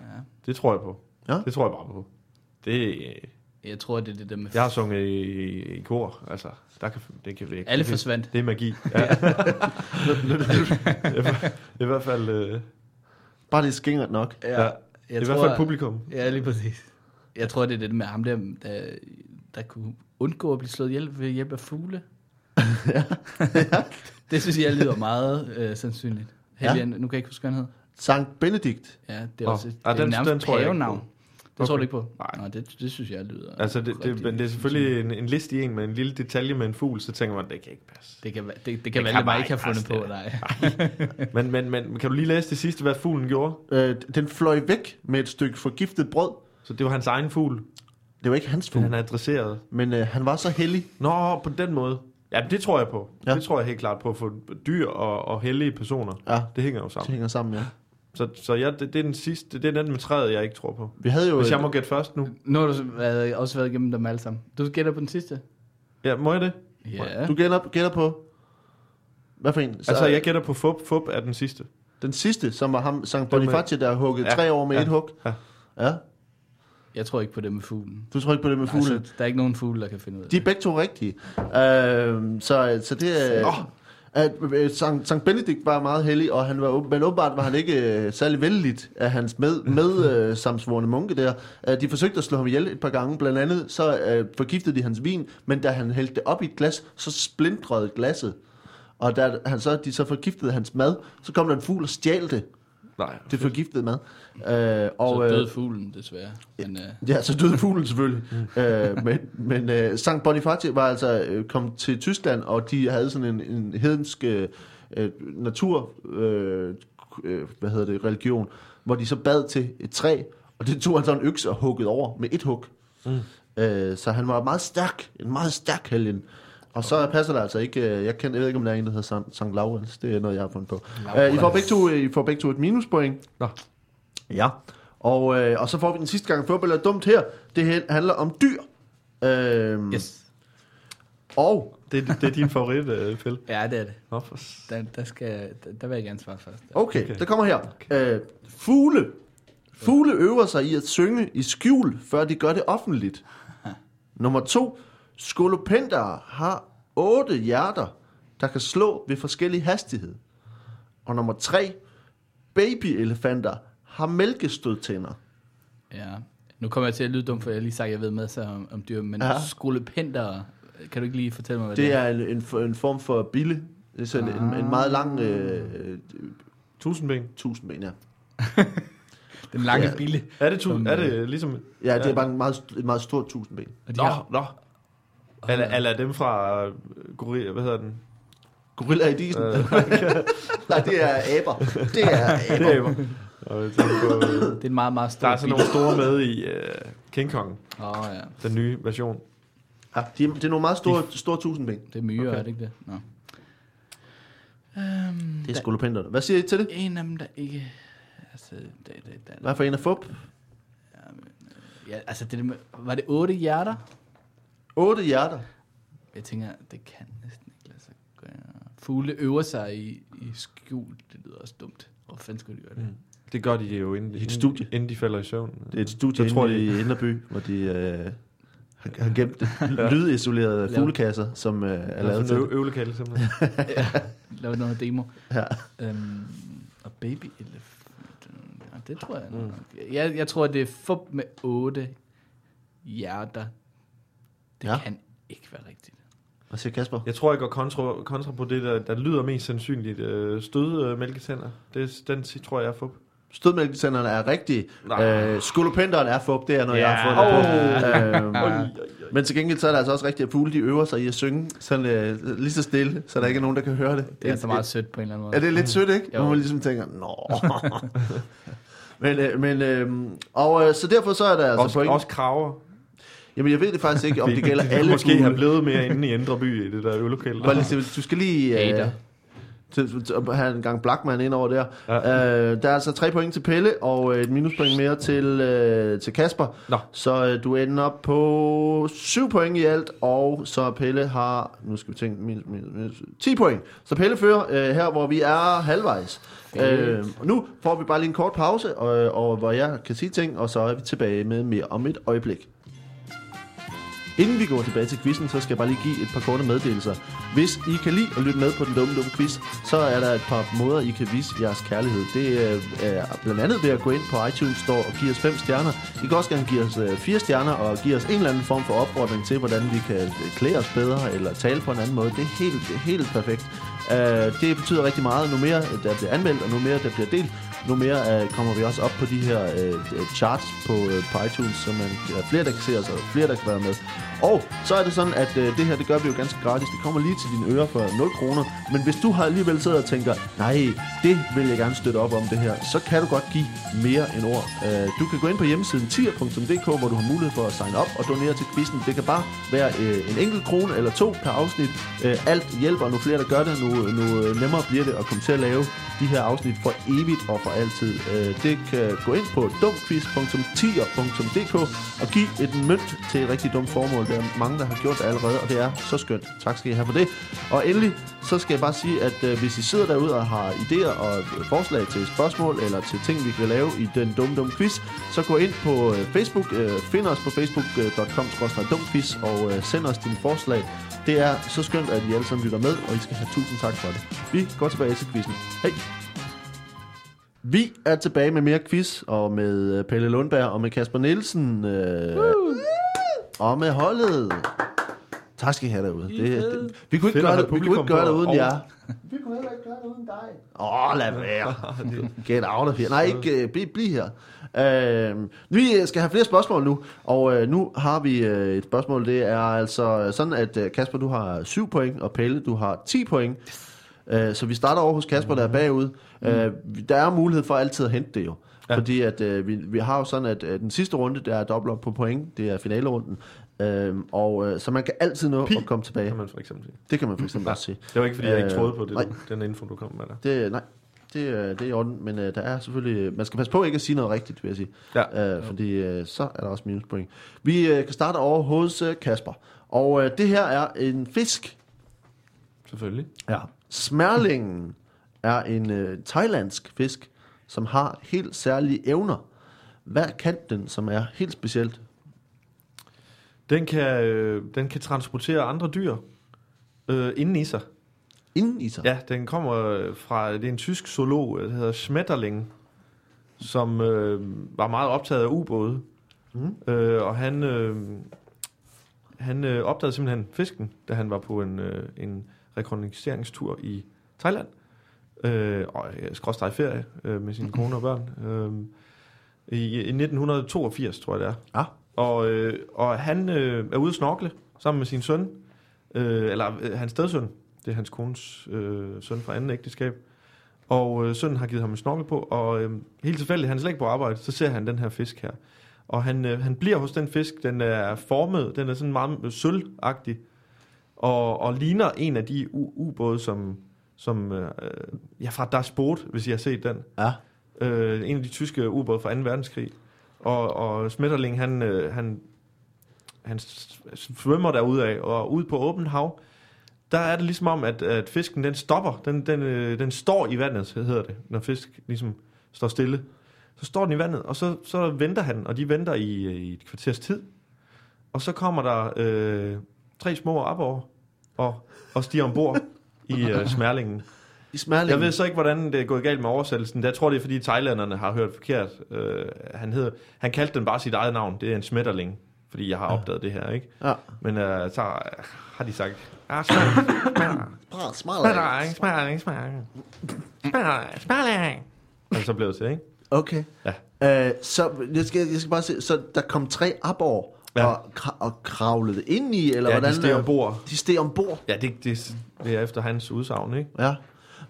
S3: ja.
S2: Det tror jeg på.
S1: Ja.
S2: Det tror jeg bare på. Det,
S3: Jeg tror, det er det der med...
S2: jeg har sunget i, i kor, altså, der kan, det kan vi ikke.
S3: Alle
S2: det,
S3: forsvandt.
S2: Det er magi. Ja. det i hvert fald, øh,
S1: Bare det skingert nok.
S2: ja.
S3: jeg
S2: det er i hvert fald publikum.
S3: Ja, lige præcis. Jeg tror, det er det med ham der, der, der kunne undgå at blive slået ihjel ved hjælp af fugle. det synes jeg lyder meget øh, sandsynligt. Helgen, ja. nu kan jeg ikke huske, hvad han hed.
S1: Sankt Benedikt.
S3: Ja, det er
S2: Nå.
S3: også
S2: Ah,
S3: det er
S2: den-
S3: nærmest
S2: den tror jeg ikke
S3: Det tror
S2: Okay.
S3: du ikke på?
S2: Nej.
S3: Nå, det, det synes jeg lyder
S2: Altså, det, det, men det er selvfølgelig en, en liste i en med en lille detalje med en fugl, så tænker man, det kan ikke passe.
S3: Det kan, det, det kan
S2: kan
S3: Valdemar
S2: bare
S3: ikke have fundet
S2: passe,
S3: på, nej.
S2: Men, men, men kan du lige læse det sidste, hvad fuglen gjorde?
S1: Øh, den fløj væk med et stykke forgiftet brød.
S2: Så det var hans egen fugl,
S1: Det var ikke hans
S2: den
S1: fugl,
S2: han er adresseret.
S1: men øh, han var så heldig.
S2: Nå, på den måde. Ja, det tror jeg på.
S1: Ja.
S2: Det tror jeg helt klart på, for dyr og, og hellige personer,
S1: Ja,
S2: det hænger jo
S1: det
S2: sammen.
S1: hænger sammen, ja.
S2: Så, så ja, det, det er den sidste, det er den med træet, jeg ikke tror på.
S1: Vi havde jo...
S2: Hvis jeg må gætte først nu.
S3: Nu har du været, også været igennem dem alle sammen. Du gætter på den sidste?
S2: Ja, må jeg det?
S3: Ja.
S1: Du gætter, gætter på... Hvad for en? Så,
S2: Altså, jeg gætter på fup. Fup er den sidste.
S1: Den sidste, som var ham, Sankt Boniface, der huggede
S2: Ja,
S1: tre år med
S2: ja,
S1: et hug.
S2: ja.
S1: ja.
S3: Jeg tror ikke på det med fuglen.
S1: Du tror ikke på det med fuglen?
S3: Altså, der er ikke nogen fugle, der kan finde ud af
S1: De er
S3: det.
S1: begge to rigtige. Øh, så, så det er... At, øh, Sankt, Sankt Benedikt var meget heldig, og han var, men åbenbart var han ikke øh, særlig vældigt af hans med, med øh, samsvorene munke der. Øh, de forsøgte at slå ham ihjel et par gange. Blandt andet så øh, forgiftede de hans vin, men da han hældte det op i et glas, så splindrede glasset. Og da han så, de så forgiftede hans mad, så kom der en fugl og stjal det,
S2: Nej.
S1: det forgiftede mad. Øh,
S3: Og, så
S1: øh,
S3: døde fuglen, desværre. Men, øh,
S1: Ja, så døde fuglen selvfølgelig. Øh, men men øh, Sankt Boniface var altså øh, kom til Tyskland, og de havde sådan en, en hedensk øh, øh, natur, øh, øh, hvad hedder det, religion, hvor de så bad til et træ, og det tog han så en økse og huggede over med et hug. Mm. Øh, så han var meget stærk, en meget stærk helgen. Og så passer det altså ikke, øh, jeg, kender, jeg ved ikke, om der er en, der hedder Sankt, Sankt Laurens, det er noget, jeg har fundet på. Øh, I, får begge to, I får begge to et minuspoint.
S2: Nå.
S1: Ja, og, øh, og så får vi den sidste gang, fodbold er dumt her. Det handler om dyr. Øhm,
S3: yes.
S1: Og,
S2: Det, det er din favorit, øh, Phil.
S3: Ja, det er det.
S2: Nå, for s-
S3: Der, der, skal, der, der vil jeg gerne svare først.
S1: okay, okay.
S2: Okay.
S1: det kommer her. Øh, fugle. Fugle øver sig i at synge i skjul, før de gør det offentligt. Nummer to. Skolopendere har otte hjerter, der kan slå ved forskellig hastighed. Og nummer tre. Babyelefanter har mælkestødtænder.
S3: Ja. Nu kommer jeg til at lyde dum, for jeg har lige sagt, at jeg ved masser om, om dyr, men
S1: Ja.
S3: skolepenter, kan du ikke lige fortælle mig, hvad det,
S1: Det er en, en, en form for bille. Det er sådan en, en meget lang øh, øh,
S2: Tusindben.
S1: tusindben, ja.
S3: Den lange
S1: Ja.
S3: bille.
S2: Er det, tu-
S3: Som,
S2: er det ligesom...
S1: Ja, det er bare en meget, et meget stort tusindben.
S3: Og de
S2: Nå,
S3: har,
S2: nå. Eller, eller dem fra øh, gorilla, hvad hedder den?
S1: Gorilla i disen.
S2: Øh,
S1: Nej, det er aber. Det er aber.
S2: det er jo- Og jeg tænker på, øh,
S3: Det er en meget, meget stor
S2: der er sådan nogle store med i uh, King Kong,
S3: Åh oh, ja,
S2: den nye version.
S1: Ja, de, det er nogle meget store, store tusindben.
S3: det er myre,
S2: Okay.
S3: er det ikke det? Nå. Um,
S1: Det er skolopenderne. Hvad siger I til det?
S3: En af dem, der ikke... Altså, det, det, det,
S1: Hvad for en af fup?
S3: ja, altså det, der var det otte hjerter?
S1: Otte hjerter.
S3: Jeg tænker, det kan næsten ikke lade sig gøre. Fugle øver sig i, i skjul, det lyder også dumt. Hvor fanden skulle de gøre det?
S2: Mm. Det gør de jo inden,
S1: I et studie.
S2: inden de falder i søvn.
S1: Det er et studie
S2: Jeg tror, det-
S1: i Inderby, hvor de øh, har, har gemt lydisolerede
S3: Ja.
S1: fuglekasser, som øh, er lavet
S2: lavet
S1: til.
S2: øv- øvelokale simpelthen.
S3: Lave noget demo.
S1: Ja.
S3: Øhm, og Baby Elephant. Ja, det tror jeg
S2: Mm.
S3: nok. Jeg, jeg tror, det er fup med otte hjerter. Det
S1: Ja.
S3: kan ikke være rigtigt.
S1: Hvad siger Kasper?
S2: Jeg tror, jeg går kontra, kontra på det, der, der lyder mest sandsynligt. Øh, stød øh. Det, er- den tror jeg er fup.
S1: Stødmælkesenderne er rigtige. Øh, skolopenderen er fup, det er noget,
S2: Ja.
S1: jeg har fundet
S2: Åh.
S1: på. Øhm, men til gengæld så er der altså også rigtigt, at fugle de øver sig i at synge sådan øh, lige så stille, så der ikke er nogen, der kan høre det.
S3: Det er altså meget sødt på en eller anden måde.
S1: Er det lidt sødt, ikke?
S3: Jo.
S1: Hvor man ligesom tænker, nå. men, øh, men øh, og øh, så derfor så er der altså
S2: også,
S1: point.
S2: også kraver.
S1: Jamen jeg ved det faktisk ikke, om det gælder
S2: kunne
S1: alle
S2: måske
S1: fugle.
S2: have blevet mere inde i Indre By i det der øvelokale.
S1: Bare lige, du skal lige øh,
S3: Hater.
S1: have en gang Blackman ind over der.
S2: Ja.
S1: Øh, der er altså tre point til Pelle, og øh, et minuspoint mere til, øh, til Kasper.
S2: Nå.
S1: Så øh, du ender op på 7 point i alt, og så Pelle har, nu skal vi tænke, minus, minus, minus, 10 point. Så Pelle fører øh, her, hvor vi er halvvejs. Øh, og nu får vi bare lige en kort pause, og, og hvor jeg kan sige ting, og så er vi tilbage med mere om et øjeblik. Inden vi går tilbage til quizzen, så skal jeg bare lige give et par korte meddelelser. Hvis I kan lide at lytte med på den dumme, dumme quiz, så er der et par måder, I kan vise jeres kærlighed. Det øh, er blandt andet ved at gå ind på iTunes Store og give os fem stjerner. I kan også gerne give os øh, fire stjerner og give os en eller anden form for opfordring til, hvordan vi kan øh, klæde os bedre eller tale på en anden måde. Det er helt, helt perfekt. Det betyder rigtig meget. Nu mere der bliver anmeldt, og nu mere der bliver delt, nu mere uh, kommer vi også op på de her uh, charts på, uh, på iTunes, så man, er flere, der kan se os, og flere, der kan være med. Og så er det sådan, at øh, det her, det gør vi jo ganske gratis. Det kommer lige til dine ører for 0 kroner. Men hvis du har alligevel siddet og tænker, nej, det vil jeg gerne støtte op om det her, så kan du godt give mere end ord. Øh, du kan gå ind på hjemmesiden tier.dk, hvor du har mulighed for at signe op og donere til quizzen. Det kan bare være øh, en enkelt krone eller to per afsnit. Øh, alt hjælper, nu flere der gør det, nu, nu nemmere bliver det at komme til at lave de her afsnit for evigt og for altid. Øh, det kan gå ind på dumquiz.tier.dk og give et mønt til et rigtig dumt formål. Der er mange, der har gjort det allerede, og det er så skønt. Tak skal I have for det. Og endelig, så skal jeg bare sige, at øh, hvis I sidder derude og har idéer og øh, forslag til spørgsmål eller til ting, vi kan lave i den dumme, dumme quiz, så gå ind på øh, Facebook, øh, find os på facebook.com dumquiz og øh, send os dine forslag. Det er så skønt, at I alle sammen lytter med, og I skal have tusind tak for det. Vi går tilbage til quizzen. Hej! Vi er tilbage med mere quiz, og med øh, Pelle Lundberg og med Kasper Nielsen. Øh, og med holdet. Tak skal I have derude. Det, det, vi kunne ikke gøre det, vi kunne ikke gøre det uden
S2: over.
S1: jer. Vi kunne heller ikke gøre det uden dig. Åh, oh, lad være. Get out of here. Nej, ikke uh, bliv, bliv her. Uh, vi øh, skal have flere spørgsmål nu, og uh, nu har vi uh, et spørgsmål. Det er altså sådan, at uh, Kasper, du har 7 point, og Pelle, du har 10 point. Uh, så vi starter over hos Kasper, der er bagud. Uh, der er mulighed for altid at hente det jo. Ja. Fordi at uh, vi, vi har jo sådan, at uh, den sidste runde, der er dobbelt op på point. Det er finalerunden. Uh, og uh, så man kan altid nå
S2: Pi.
S1: at komme tilbage.
S2: kan man for eksempel sige.
S1: Det kan man for eksempel også sige.
S2: Det var ikke, fordi jeg ikke
S1: Øh,
S2: troede på det,
S1: nej.
S2: den info, du kom med der.
S1: Det, nej, det, øh, det er i orden, men øh, der er selvfølgelig... Man skal passe på ikke at sige noget rigtigt, vil jeg sige.
S2: Ja.
S1: Øh, fordi øh, så er der også minuspoint. Vi øh, kan starte over hos øh, Kasper. Og øh, det her er en fisk.
S2: Selvfølgelig.
S1: Ja. Smærlingen er en øh, thailandsk fisk, som har helt særlige evner. Hvad kan den, som er helt specielt?
S2: Den kan, øh, den kan transportere andre dyr øh, inden i sig.
S1: Inden i sig?
S2: Ja, den kommer øh, fra, det er en tysk zoolog, der hedder Schmetterling, som øh, var meget optaget af ubåde.
S1: Mm.
S2: Øh, og han, øh, han øh, opdagede simpelthen fisken, da han var på en, øh, en rekognosceringstur i Thailand. Øh, og øh, skråstrej ferie øh, med sine kone og børn. Øh, i, I 1982, tror jeg det er.
S1: Ah.
S2: Og, øh, og han øh, er ude at snorkle sammen med sin søn, øh, eller øh, hans stedsøn, det er hans kones øh, søn fra anden ægteskab. Og øh, sønnen har givet ham en snorkel på, og øh, helt tilfældigt, han er slet ikke på arbejde, så ser han den her fisk her. Og han, øh, han bliver hos den fisk, den er formet, den er sådan meget sølvagtig, og, og ligner en af de ubåde, som, som øh, ja, fra Das Boot, hvis I har set den.
S1: Ja.
S2: Øh, en af de tyske ubåde fra 2. verdenskrig. Og, og Smetterling, han, øh, han, han svømmer derude af, og ud på åbent hav, der er det ligesom om, at, at fisken den stopper. Den, den, øh, den står i vandet, så hedder det, når fisk ligesom står stille. Så står den i vandet, og så, så venter han, og de venter i, i et kvarters tid. Og så kommer der øh, tre små abover og, og stiger ombord i øh, smærlingen.
S1: I smærlingen.
S2: Jeg ved så ikke, hvordan det er gået galt med oversættelsen. Jeg tror, det er, fordi thailanderne har hørt forkert. Øh, han, hedder, han kaldte den bare sit eget navn. Det er en smetterling, fordi jeg har opdaget det her, ikke?
S1: Ja.
S2: Men øh, så har de sagt, ah, smetterling, smetterling, smetterling, smetterling, smetterling. Og så blev det til, ikke?
S1: Okay.
S2: Ja.
S1: Øh, så jeg skal, jeg skal bare se, så der kom tre abor
S2: Ja.
S1: og, kra- og kravlede ind i, eller
S2: Ja,
S1: hvordan?
S2: de steg
S1: øh,
S2: ombord.
S1: De steg ombord.
S2: Ja, det, det, det er efter hans udsagn, ikke?
S1: Ja.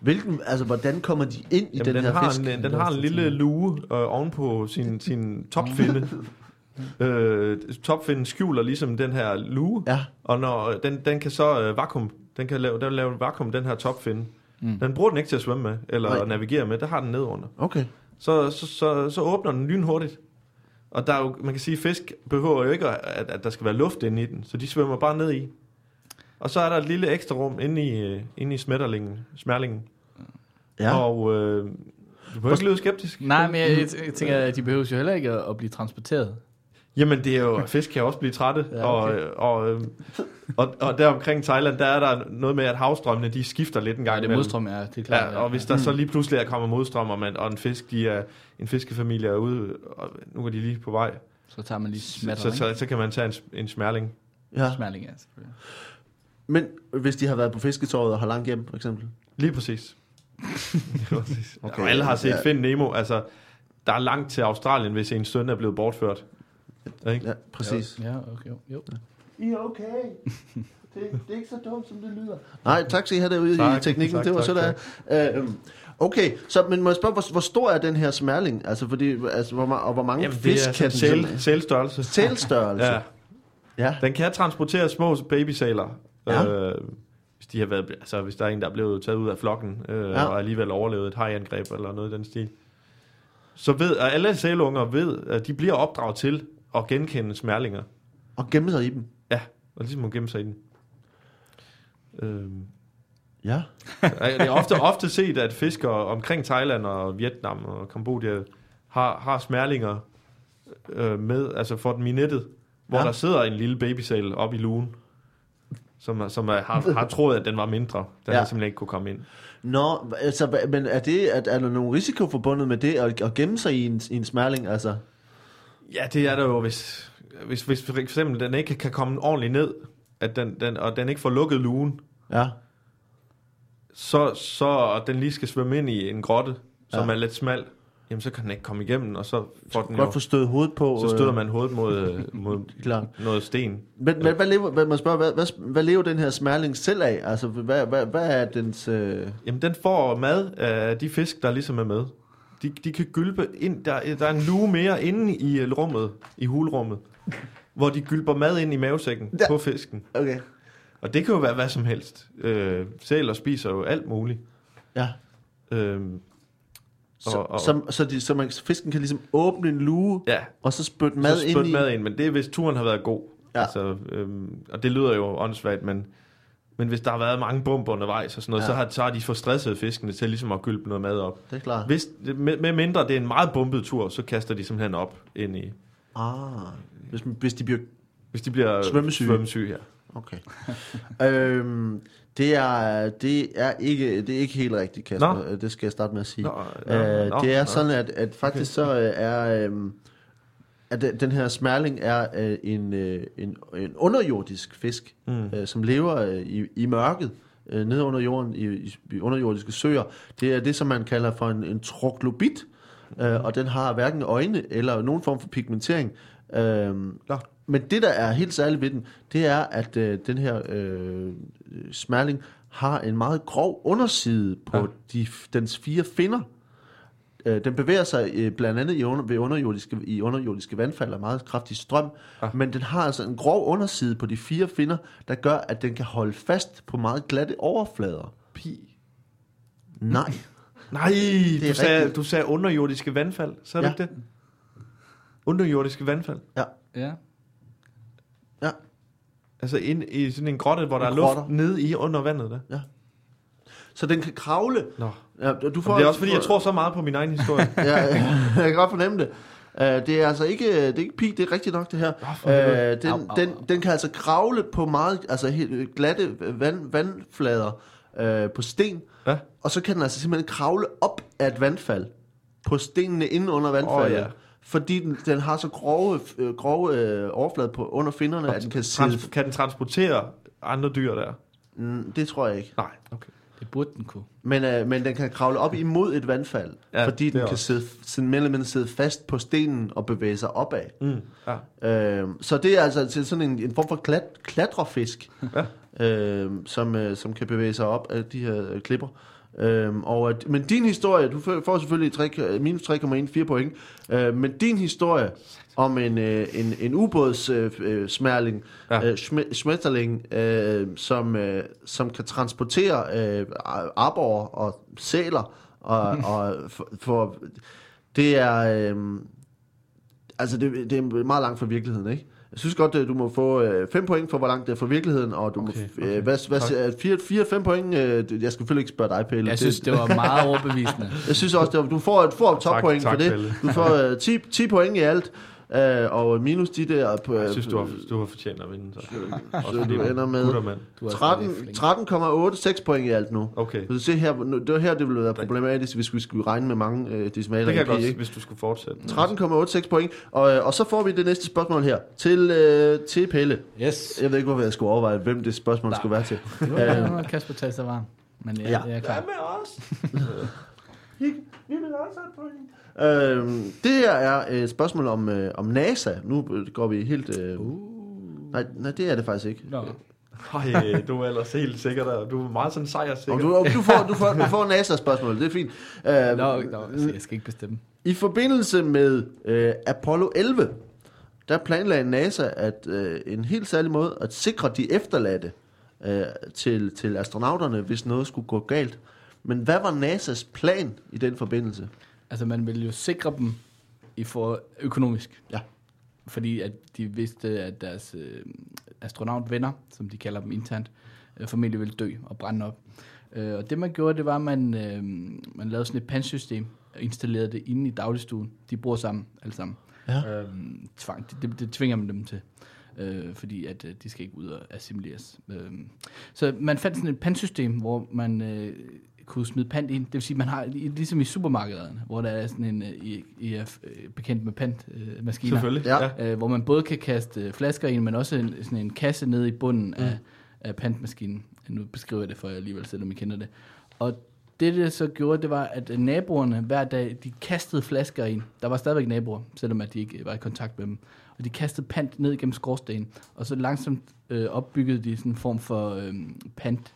S1: Hvilken, altså, hvordan kommer de ind i
S2: Jamen,
S1: den,
S2: den,
S1: her
S2: har
S1: fisk?
S2: en, den har en lille lue øh, ovenpå sin, sin topfinde. øh, topfinden skjuler ligesom den her lue,
S1: Ja.
S2: og når den, den kan så øh, vakuum, den kan lave, den lave vakuum, den her topfinde. Mm. Den bruger den ikke til at svømme med, eller
S1: Nej.
S2: Nej. navigere med, der har den ned under.
S1: Okay.
S2: Så, så, så, så åbner den lynhurtigt. Og der er jo, man kan sige, at fisk behøver jo ikke, at, at der skal være luft inde i den, så de svømmer bare ned i. Og så er der et lille ekstra rum inde i, øh, inde i smetterlingen, smærlingen.
S1: Ja.
S2: Og øh, du behøver ikke lyde skeptisk.
S3: Nej, men jeg, jeg, jeg tænker, at de behøver jo heller ikke at, at blive transporteret.
S2: Jamen, det er jo, fisk kan også blive trætte,
S3: Ja,
S2: ja, okay.
S3: okay.
S2: og, og, øh, og, og der omkring Thailand, der er der noget med, at havstrømmene, de skifter lidt en gang
S3: Nej, det er modstrøm, ja, det er klart.
S2: Ja, og hvis der så lige pludselig er kommet modstrøm, og, man, og en fisk, de er, en fiskefamilie er ude, og nu er de lige på vej,
S3: Så tager man lige
S2: så,
S3: smatter,
S2: så, så, så kan man tage en, en smærling.
S1: ja.
S3: Smerling, ja, selvfølgelig.
S1: Men hvis de har været på fisketåret og har langt hjem, for eksempel?
S2: Lige præcis. Lige præcis.
S1: Okay,
S2: og alle har set
S1: ja.
S2: ja. Find Nemo, altså, der er langt til Australien, hvis en søn er blevet bortført. Ikke?
S1: Ja, præcis.
S3: Ja, okay, jo. jo.
S1: I er okay. Det, det er ikke så dumt, som det lyder. Nej, tak skal I have derude i
S2: Tak,
S1: teknikken.
S2: tak,
S1: det var
S2: tak,
S1: sådan. Øh, øhm, okay, så men må jeg spørge, hvor, hvor stor er den her smærling? Altså, fordi, altså hvor, og hvor mange
S2: Jamen, det
S1: fisk
S2: er
S1: kan den
S2: sælstørrelse.
S1: Sælstørrelse?
S2: Ja.
S1: ja.
S2: Den kan transportere små babysæler.
S1: Ja.
S2: Øh, hvis, de har været, altså, hvis der er en, der er blevet taget ud af flokken, øh,
S1: Ja.
S2: ja. og alligevel overlevet et hajangreb eller noget i den stil. Så ved, alle sælunger ved, at de bliver opdraget til at genkende smærlinger.
S1: Og gemme sig i dem?
S2: Ja, og ligesom må gemme sig i den. Øhm,
S1: Ja.
S2: det er ofte, ofte set, at fiskere omkring Thailand og Vietnam og Kambodja har, har smærlinger øh, med, altså for dem i nettet, hvor
S1: Ja.
S2: der sidder en lille babysæl op i lugen, som, som er, har, har troet, at den var mindre. Den
S1: Ja.
S2: ja. simpelthen ikke kunne komme ind.
S1: Nå, altså, men er, det, er, er der nogen risiko forbundet med det, at, at gemme sig i en, i en smærling? Altså,
S2: Ja, det er der jo, hvis, hvis, hvis for eksempel den ikke kan komme ordentligt ned, at den, den, og den ikke får lukket lugen,
S1: ja.
S2: så, så og den lige skal svømme ind i en grotte, som
S1: Ja.
S2: er lidt smal, jamen så kan den ikke komme igennem, og så får den jo,
S1: Godt få stødet hovedet på.
S2: så støder
S1: øh,
S2: man hovedet mod, mod
S1: Klart.
S2: noget sten.
S1: Men, men hvad, lever, hvad, man spørger, hvad, hvad, hvad lever den her smærling selv af? Altså, hvad, hvad, hvad er dens... Øh...
S2: Jamen, den får mad af de fisk, der ligesom er med. De, de kan gylpe ind. Der, der er en luge mere inde i øh, rummet, i hulrummet, hvor de gylper mad ind i mavesækken
S1: ja.
S2: på fisken.
S1: Okay.
S2: Og det kan jo være hvad som helst. Øh, sæler spiser jo alt muligt.
S1: Ja.
S2: Øhm,
S1: Så,
S2: Og- og-
S1: så, så, de, så man, fisken kan ligesom åbne en luge,
S2: ja,
S1: og så spytte
S2: mad
S1: mad
S2: så
S1: ind
S2: spyt
S1: i...
S2: mad ind, men det er, hvis turen har været god.
S1: Ja.
S2: Altså, øhm, og det lyder jo åndssvagt, men, men hvis der har været mange bomber undervejs og sådan noget,
S1: Ja.
S2: så, har, så har de fået stresset fiskene til ligesom at gylpe noget mad op.
S1: Det er klart.
S2: Hvis, med, med mindre det er en meget bumpet tur, så kaster de simpelthen op ind i,
S1: Ah, hvis, hvis de bliver...
S2: hvis de bliver
S1: Svømmesyge.
S2: svømmesyge ja.
S1: Okay. øhm, det, er, det, er ikke, det er ikke helt rigtigt, Kasper.
S2: Nå.
S1: Det skal jeg starte med at sige.
S2: Nå,
S1: Øh,
S2: nå,
S1: det er
S2: nå.
S1: sådan, at, at faktisk så øh, er... øhm, at den- her smærling er øh, en, øh, en, en underjordisk fisk,
S2: Mm.
S1: øh, som lever øh, i, i mørket, øh, nede under jorden, i, i, underjordiske søer. Det er det, som man kalder for en, en troglobit, øh, og den har hverken øjne eller nogen form for pigmentering. Øh,
S2: Nå.
S1: men det, der er helt særligt ved den, det er, at øh, den her øh, smærling har en meget grov underside på
S2: ja.
S1: de, dens fire finner. Øh, Den bevæger sig øh, blandt andet i, under, ved underjordiske, i underjordiske vandfald og meget kraftig strøm,
S2: Ja.
S1: ja. men den har altså en grov underside på de fire finner, der gør, at den kan holde fast på meget glatte overflader.
S2: Pi.
S1: Nej.
S2: Nej,
S1: er
S2: du sagde,
S1: rigtigt.
S2: du sagde underjordiske vandfald. Så er
S1: Ja.
S2: det ikke det? Underjordiske vandfald.
S1: Ja.
S3: Ja.
S1: Ja.
S2: Altså ind i sådan en grotte, hvor der
S1: I
S2: er luft
S1: grotter.
S2: nede i under vandet der.
S1: Så den kan kravle.
S2: Nå.
S1: Ja, du får,
S2: det er også fordi, jeg tror så meget på min egen historie.
S1: ja, jeg kan godt fornemme det. Uh, det er altså ikke, det er ikke pi, det er rigtigt nok det her.
S2: helvede.
S1: Uh, den,
S3: Au, au,
S1: den, den kan altså kravle på meget altså helt glatte vand, vandflader uh, på sten,
S2: Ja.
S1: og så kan den altså simpelthen kravle op af et vandfald på stenene inde under vandfaldet.
S2: Åh, ja.
S1: Fordi den, den har så grove, øh, grove øh, overflade på under finnerne, at den kan sidde...
S2: Trans- kan den transportere andre dyr der?
S1: Mm, det tror jeg ikke.
S2: Nej, okay.
S3: Burde den kunne.
S1: Men, øh, men den kan kravle op imod et vandfald,
S2: Ja,
S1: fordi den kan
S2: også.
S1: sidde, sådan mere eller mindre sidde fast på stenen og bevæge sig opad.
S2: Mm. Ja.
S1: Øh, så det er altså til sådan en, en form for klat, klatrefisk,
S2: Ja.
S1: øh, som, øh, som kan bevæge sig op af de her øh, klipper. Øh, og, at- men din historie, du får selvfølgelig 3, minus 3,14 point, øh, men din historie om en, øh, en, en ubådssmærling, øh,
S2: Ja.
S1: øh, schmetterling, øh, som, øh, som kan transportere øh, arbor og sæler, og, og for, for, det er... Øh, Altså, det, det er meget langt fra virkeligheden, ikke? Jeg synes godt, at du må få 5 point for, hvor langt det er fra virkeligheden, og du
S2: Okay,
S1: må...
S2: okay.
S1: Øh, hvad, hvad, siger- 4-5 point? Øh, det- jeg skal selvfølgelig ikke spørge dig, Pelle.
S3: Jeg synes, det var meget overbevisende.
S1: jeg synes også, det var, du får et får et toppoint
S2: tak,
S1: for det.
S2: Pelle.
S1: Du får øh, 10, 10 point i alt, øh, og minus de der... På,
S2: Jeg synes, du har, du har fortjent at vinde. Så.
S1: så du ender med
S2: Guttermand.
S3: Du er
S1: 13
S3: stadig flink.
S1: 13,86 point i alt nu.
S2: Okay.
S1: Så du se her, nu- det var her, det ville være problematisk, hvis vi skulle regne med mange øh, decimaler
S2: Det kan jeg godt,
S1: ikke?
S2: hvis du skulle fortsætte.
S1: 13,86 point, og, øh, og så får vi det næste spørgsmål her til, øh, til Pelle.
S3: Yes.
S1: Jeg ved ikke, hvorfor jeg skulle overveje, hvem det spørgsmål
S3: Nej.
S1: skulle være til.
S3: Det var Kasper tager sig varm. Men jeg,
S1: Ja.
S3: jeg er klar.
S2: med os?
S1: Vi vil også have point. Øhm, det her er et spørgsmål om, øh, om NASA. Nu øh, går vi helt... Øh,
S3: Uh.
S1: nej, nej, det er det faktisk ikke.
S3: Nå.
S2: Ej, du er ellers helt sikker der. Du er meget sådan sejrsikker.
S1: Og du, du, får, du, får, du får NASA-spørgsmål, det er fint. Øh,
S3: Nå, nå, altså, jeg skal ikke bestemme.
S1: I forbindelse med øh, Apollo 11, der planlagde NASA at øh, en helt særlig måde at sikre de efterladte øh, til, til astronauterne, hvis noget skulle gå galt. Men hvad var NASA's plan i den forbindelse?
S3: Altså, man ville jo sikre dem i for økonomisk.
S1: Ja.
S3: Fordi at de vidste, at deres øh, astronautvenner, som de kalder dem internt, øh, formentlig ville dø og brænde op. Øh, og det man gjorde, det var, at man, øh, man lavede sådan et pansystem og installerede det inde i dagligstuen. De bor sammen, alle sammen.
S1: Ja.
S3: Øhm, tvang, det, det, det tvinger man dem til. Øh, fordi at øh, de skal ikke ud og assimileres. Øh, så man fandt sådan et pantsystem, hvor man øh, kunne smide pant ind. Det vil sige, man har ligesom i supermarkederne, hvor der er sådan en, øh, I, I øh, bekendt med pantmaskiner. Øh,
S2: Selvfølgelig.
S1: Ja.
S3: Øh, hvor man både kan kaste øh, flasker ind, men også en, sådan en kasse nede i bunden mm. af, af pantmaskinen. Nu beskriver jeg det for jer alligevel, selvom I kender det. Og det, det så gjorde, det var, at naboerne hver dag, de kastede flasker ind. Der var stadigvæk naboer, selvom at de ikke var i kontakt med dem. Og de kastede pant ned igennem skorstenen. Og så langsomt øh, opbyggede de sådan en form for øh, pant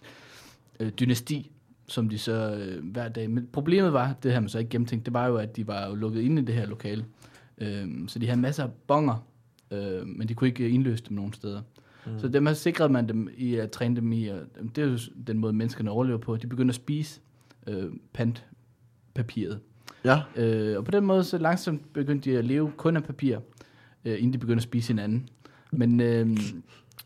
S3: øh, dynasti, som de så øh, hver dag... Men problemet var, det har man så ikke gennemtænkt, det var jo, at de var jo lukket inde i det her lokale. Øh, så de havde masser af bonger, øh, men de kunne ikke indløse dem nogen steder. Mm. Så dem har sikret man dem i at træne dem i, og det er jo den måde, menneskerne overlever på. De begynder at spise øh, pantpapiret.
S1: Ja.
S3: Øh, og på den måde, så langsomt begyndte de at leve kun af papir, øh, inden de begyndte at spise hinanden. Men øh,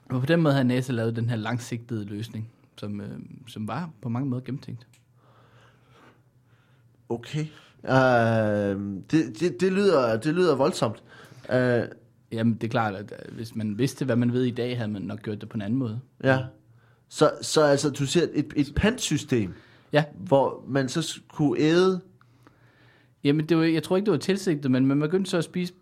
S3: og på den måde havde NASA lavet den her langsigtede løsning, som, øh, som var på mange måder gennemtænkt.
S1: Okay. Uh, det, det, det, lyder, det lyder voldsomt. Uh,
S3: Jamen, det er klart, at øh, hvis man vidste, hvad man ved i dag, havde man nok gjort det på en anden måde.
S1: ja. Så, så altså, du siger et, et pantsystem,
S3: Ja,
S1: hvor man så kunne æde...
S3: jamen, det var, jeg tror ikke, det var tilsigtet, men man begyndte så at spise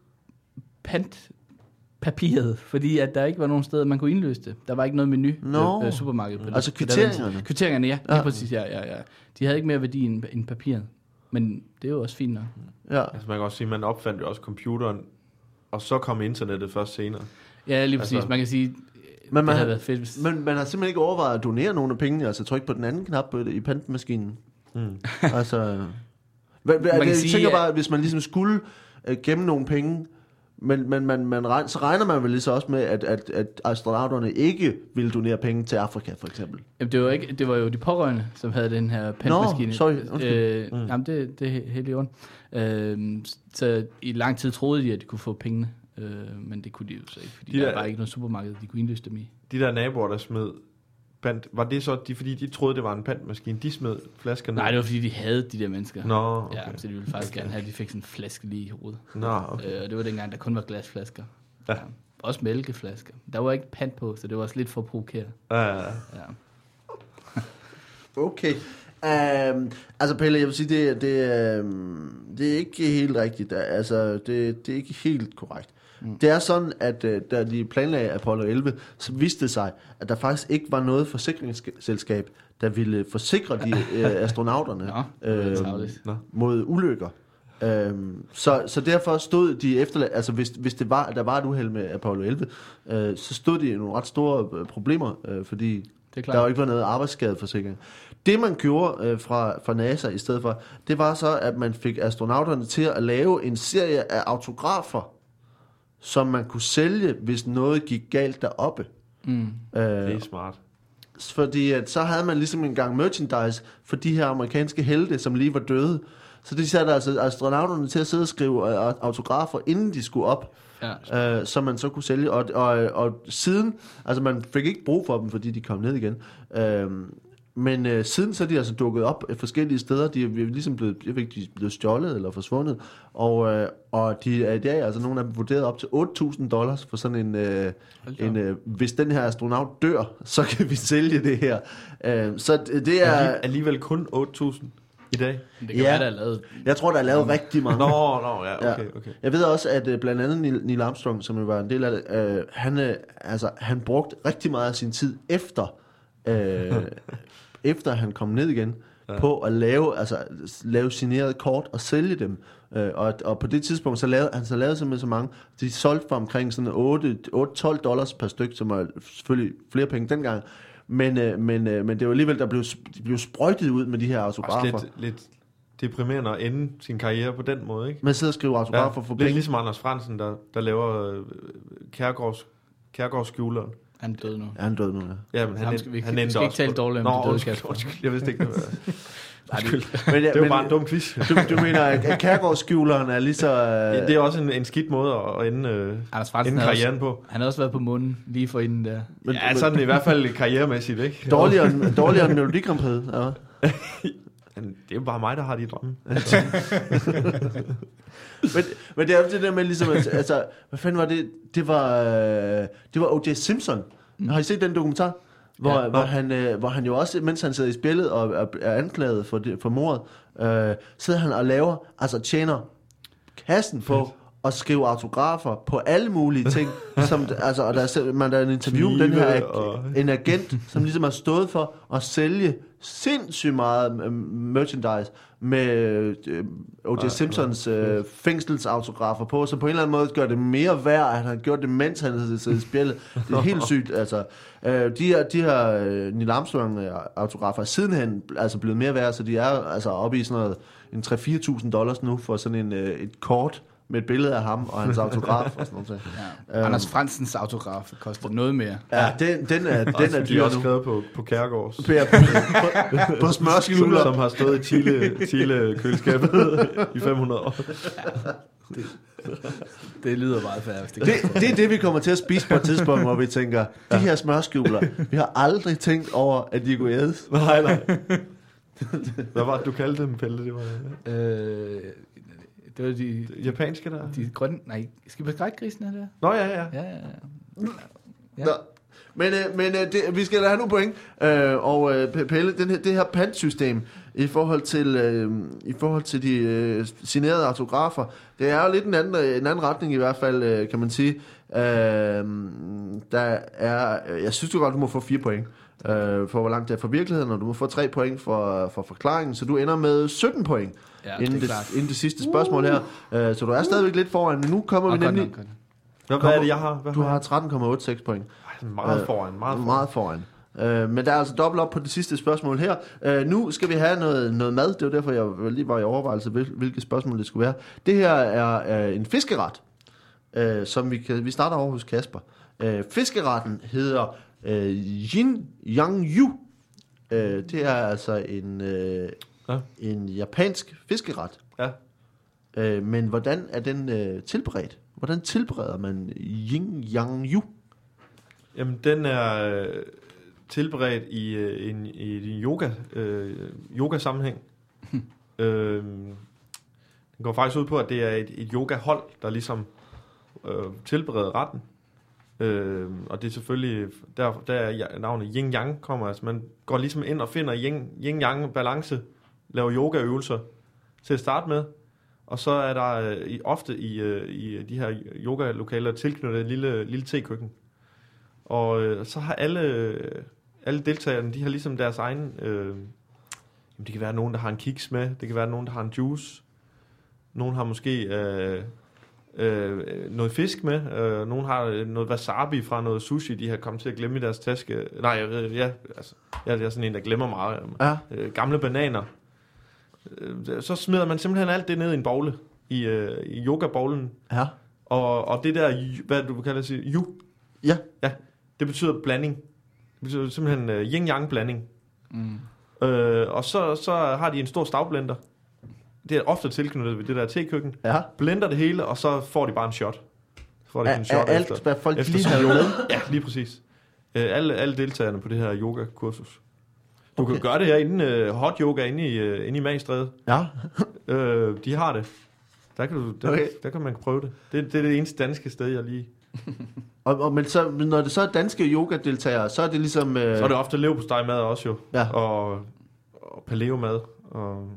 S3: pantpapiret, fordi at der ikke var nogen steder, man kunne indløse det. Der var ikke noget menu
S1: Nå.
S3: øh, øh, supermarked. På det-
S1: Altså kvitteringerne?
S3: Kvitteringerne, ja.
S1: Ja.
S3: ja. præcis, ja, ja, ja. De havde ikke mere værdi end, end papiret. Men det er jo også fint nok.
S1: Ja.
S2: Altså man kan også sige, at man opfandt jo også computeren, og så kom internettet først senere.
S3: Ja, lige præcis.
S2: Altså-
S3: man kan sige,
S1: Men
S3: det
S1: man,
S3: havde været fedt, hvis...
S1: men man har simpelthen ikke overvejet at donere nogle af pengene, altså trykke på den anden knap på, i pantmaskinen.
S2: Mm.
S1: altså, hvad, hvad,
S3: Man kan
S1: jeg
S3: sige,
S1: tænker
S3: at-
S1: bare, at hvis man ligesom skulle øh, gemme nogle penge, men, men man, man regner, så regner man vel lige så også med, at, at, at astronauterne ikke ville donere penge til Afrika, for eksempel.
S3: Jamen, det var, ikke, det var jo de pårørende, som havde den her pentmaskine.
S1: sorry, undskyld.
S3: Øh,
S2: Mm.
S3: Jamen, det, det er he- helt i orden. Øh, så i lang tid troede de, at de kunne få pengene. Øh, men det kunne de jo så ikke, fordi
S2: De
S3: de der
S2: der-
S3: var bare ikke noget supermarked, de kunne indløse dem i.
S2: De der naboer, der smed pant, var det så, de, fordi de troede, det var en pantmaskine, de smed flaskerne?
S3: Nej, det var fordi, de havde de der mennesker.
S2: Nå, okay.
S3: Ja, så de ville faktisk gerne have, at de fik sådan en flaske lige i hovedet.
S2: Nå, okay.
S3: Øh, og det var dengang, der kun var glasflasker.
S2: Ja.
S3: Også mælkeflasker. Der var ikke pant på, så det var også lidt for provokeret.
S2: Ja, ja, ja.
S3: Ja.
S1: Okay. Um, altså Pelle, jeg vil sige, det, det, um, det er ikke helt rigtigt. Altså, det, det er ikke helt korrekt. Mm. Det er sådan, at uh, da de planlagde Apollo 11, så viste det sig, at der faktisk ikke var noget forsikringsselskab, der ville forsikre de uh, astronauterne
S3: Nå,
S1: øhm.
S2: Nå.
S1: mod ulykker. Um, så, så derfor stod de efter, altså hvis, hvis det var, at der var et uheld med Apollo 11, uh, så stod de i nogle ret store øh, problemer, uh, fordi
S3: Det er
S1: der var ikke var noget arbejdsskadeforsikring. Det man gjorde øh, fra, fra NASA i stedet for, det var så, at man fik astronauterne til at lave en serie af autografer, som man kunne sælge, hvis noget gik galt deroppe.
S3: Mm.
S2: Det
S1: Øh,
S2: er smart.
S1: fordi at så havde man ligesom en gang merchandise for de her amerikanske helte, som lige var døde. Så de satte altså astronauterne til at sidde og skrive øh, autografer, inden de skulle op
S3: Ja.
S1: øh, som man så kunne sælge. Og, og, og siden, altså man fik ikke brug for dem, fordi de kom ned igen. Øh, men øh, siden så er de altså dukket op øh, forskellige steder. De er ligesom blevet, jeg ved de er blevet stjålet eller forsvundet. Og, øh, og de er i dag, altså nogle af dem vurderet op til 8.000 dollars for sådan en, øh, en øh, hvis den her astronaut dør, så kan vi sælge det her. Øh, så det,
S2: Er alligevel kun 8.000 i dag?
S3: Det kan
S1: Ja.
S3: være, der er lavet...
S1: jeg tror, der er lavet rigtig mange.
S2: Nå, nå, ja, okay, okay.
S1: Jeg ved også, at uh, blandt andet Neil, Neil Armstrong, som jo var en del af det, uh, han, uh, altså, han brugte rigtig meget af sin tid efter, uh, efter han kom ned igen, ja. på at lave, altså, lave signerede kort og sælge dem. Uh, og, og på det tidspunkt, så lavede han så lavede simpelthen så mange, de solgte for omkring sådan 8, 8-12 dollars per styk, som var selvfølgelig flere penge dengang. Men, uh, men, uh, men det var alligevel, der blev, de blev sprøjtet ud med de her
S2: Også
S1: autografer.
S2: lidt, lidt deprimerende at ende sin karriere på den måde, ikke?
S1: Man sidder og skriver autografer for
S2: lidt
S1: penge.
S2: ligesom Anders Fransen, der, der laver øh, Kærgårds, Kærgårdsskjuleren.
S3: Han er død nu.
S1: Ja, han døde nu, ja.
S2: Ja, men han, han,
S3: skal vi ikke-
S2: han
S3: vi
S2: endte
S3: skal ikke tale
S2: på-
S3: dårligt om
S2: Nå,
S3: de døde Kasper.
S2: undskyld, jeg vidste ikke, det var... Undskyld.
S1: Men,
S2: Det var bare en dum quiz.
S1: Du, du mener, at kærgårdsskjuleren er lige så... Øh,
S2: Det er også en, en skidt måde at ende, øh,
S3: Anders Fransen
S2: ende
S3: havde også,
S2: karrieren på.
S3: han har også været på munden lige for inden der.
S1: men,
S2: Ja, sådan i hvert fald karrieremæssigt, ikke?
S1: dårligere, end- dårligere end Melodi Grand Prix. Ja.
S2: Det er jo bare mig, der har de drømme.
S1: Men, men det er jo det der med ligesom, at, altså, hvad fanden var det? Det var, øh, det var O.J. Simpson. Har I set den dokumentar? Hvor,
S3: Ja.
S1: hvor, han, øh, hvor han jo også, mens han sidder i spillet og er, er anklaget for, det, for mordet, øh, sidder han og laver, altså tjener kassen på at skrive autografer på alle mulige ting. som, altså, og der er, man, der er en interview med den her ag-
S2: og-
S1: en agent, som ligesom har stået for at sælge sindssygt meget øh, merchandise med øh, O.J. Simpsons øh, fængselsautografer på, så på en eller anden måde gør det mere værd, at han har gjort det, mens han har siddet i spillet. Det er helt sygt, altså. Øh, de her, de her øh, Neil Armstrong-autografer er sidenhen altså blevet mere værd, så de er altså oppe i sådan noget, en 3-4.000 dollars nu for sådan en, øh, et kort med et billede af ham og hans autograf og sådan noget.
S3: Ja.
S1: Øhm.
S3: Anders Fransens autograf koster noget mere.
S1: Ja, den, den er, den er dyr
S2: også skrevet på, på Kærgårds.
S1: På, på, på smørskjuler.
S2: Som har stået i Chile, Chile køleskabet i 500 år.
S3: Det lyder meget færre, hvis det,
S1: Det, det er det, vi kommer til at spise på et tidspunkt, hvor vi tænker, de her smørskjuler, vi har aldrig tænkt over, at de kunne ædes.
S2: Nej, nej. Hvad var det, du kaldte dem, Pelle? Det var
S3: øh, det var de,
S2: japanske der?
S3: de grønne... Nej, skal vi skrække grisen her der?
S2: Nå, ja, ja.
S3: Ja, ja, ja. Ja.
S1: Nå. Men, øh, men øh, det, vi skal da have nogle point. Øh, og øh, Pelle, den her, det her pantsystem i forhold til, øh, i forhold til de øh, signerede autografer, det er jo lidt en anden, en anden retning i hvert fald, øh, kan man sige. Øh, der er, jeg synes du godt, du må få fire point øh, for hvor langt det er fra virkeligheden, og du må få tre point for, for forklaringen, så du ender med 17 point
S3: Ja,
S1: inden,
S3: det er
S1: det,
S3: klart.
S1: inden det sidste spørgsmål her. Øh, så du er stadigvæk lidt foran, men nu kommer vi
S3: Og godt
S1: nemlig...
S3: nok, godt nok.
S2: Hvad, er det, jeg har? Hvad
S1: Du
S2: har
S1: har 13,86 point.
S2: meget
S1: Øh,
S2: foran, meget foran.
S1: Meget foran. Øh, men der er altså dobbelt op på det sidste spørgsmål her. Øh, nu skal vi have noget, noget mad. Det var derfor, jeg lige var i overvejelse, hvil- hvilket spørgsmål det skulle være. Det her er øh, en fiskeret, øh, som vi, kan, vi starter over hos Kasper. Øh, fiskeretten hedder øh, Yin Yang Yu. Øh, det er altså en, øh,
S2: Ja.
S1: en japansk fiskeret.
S2: Ja.
S1: Øh, men hvordan er den øh, tilberedt? Hvordan tilbereder man Yin Yang Yu?
S2: Jamen, den er øh, tilberedt i, øh, en, i en yoga, øh, yoga-sammenhæng. øh, den går faktisk ud på, at det er et, et yoga-hold, der ligesom øh, tilbereder retten. Øh, og det er selvfølgelig, der, der er navnet yin-yang kommer, altså man går ligesom ind og finder yin- yin-yang-balance, laver yogaøvelser til at starte med, og så er der øh, ofte i, øh, i de her yoga-lokaler tilknyttet et lille, lille tekøkken. Og øh, så har alle, øh, alle deltagerne, de har ligesom deres egen... Øh, jamen, det kan være nogen, der har en kiks med. Det kan være nogen, der har en juice. Nogen har måske øh, øh, noget fisk med. Øh, nogen har øh, noget wasabi fra noget sushi, de har kommet til at glemme i deres taske. Nej, jeg ved, ja, altså, jeg er sådan en, der glemmer meget.
S1: Ja.
S2: Øh, gamle bananer. Øh, så smider man simpelthen alt det ned i en bogle. I, øh, i yoga-bowlen.
S1: Ja.
S2: Og, og det der, hvad du kalder det, yu,
S1: Ja.
S2: det betyder blanding. Det betyder simpelthen uh, yin-yang blanding.
S3: Mm.
S2: Øh, og så, så har de en stor stavblender. Det er ofte tilknyttet ved det der tekøkken.
S1: Ja.
S2: Blender det hele, og så får de bare en shot. Så får de
S1: Er,
S2: en shot
S1: er alt,
S2: efter.
S1: hvad folk
S2: efter
S1: lige har med?
S2: Ja, lige præcis. Øh, alle, alle deltagerne på det her yoga-kursus. Du
S1: Okay.
S2: kan gøre det her inde, uh, hot yoga inde i, uh, inde i Magstræde.
S1: Ja.
S2: Øh, de har det. Der kan, du, der,
S1: Okay.
S2: der kan man prøve det. det. Det er det eneste danske sted, jeg lige...
S1: Og, og, men så, men når det så er danske yoga-deltagere, så er det ligesom... Øh,
S2: Så er det ofte leverpostejmad også jo.
S1: Ja.
S2: Og, og paleo-mad. Og,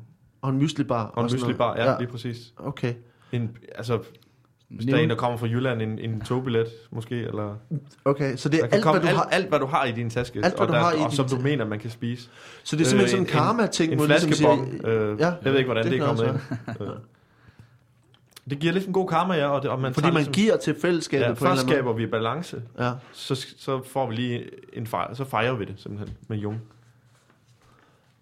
S1: Og en myslibar.
S2: og en mysli-bar. Ja, ja, lige præcis.
S1: Okay.
S2: En, altså, hvis der er en, der kommer fra Jylland, en, en togbillet måske, eller...
S1: Okay, så det er alt,
S2: komme
S1: hvad du
S2: alt,
S1: har...
S2: alt, hvad du har i din taske.
S1: Alt, hvad
S2: og
S1: du
S2: der,
S1: har i
S2: og
S1: din
S2: som du mener, man kan spise.
S1: Så det er simpelthen
S2: Øh,
S1: sådan en
S2: en-
S1: karma-ting,
S2: En
S1: du ligesom siger-
S2: Øh,
S1: Ja,
S2: jeg ved ikke, hvordan
S1: det
S2: det, er kommet ind. Øh. Det giver lidt en god karma, ja. Og, det, og man
S1: Fordi man
S2: ligesom,
S1: giver til fællesskabet
S2: ja,
S1: på en
S2: først skaber vi balance.
S1: Ja.
S2: så, så får vi lige en fejr, så fejrer vi det simpelthen med Jung.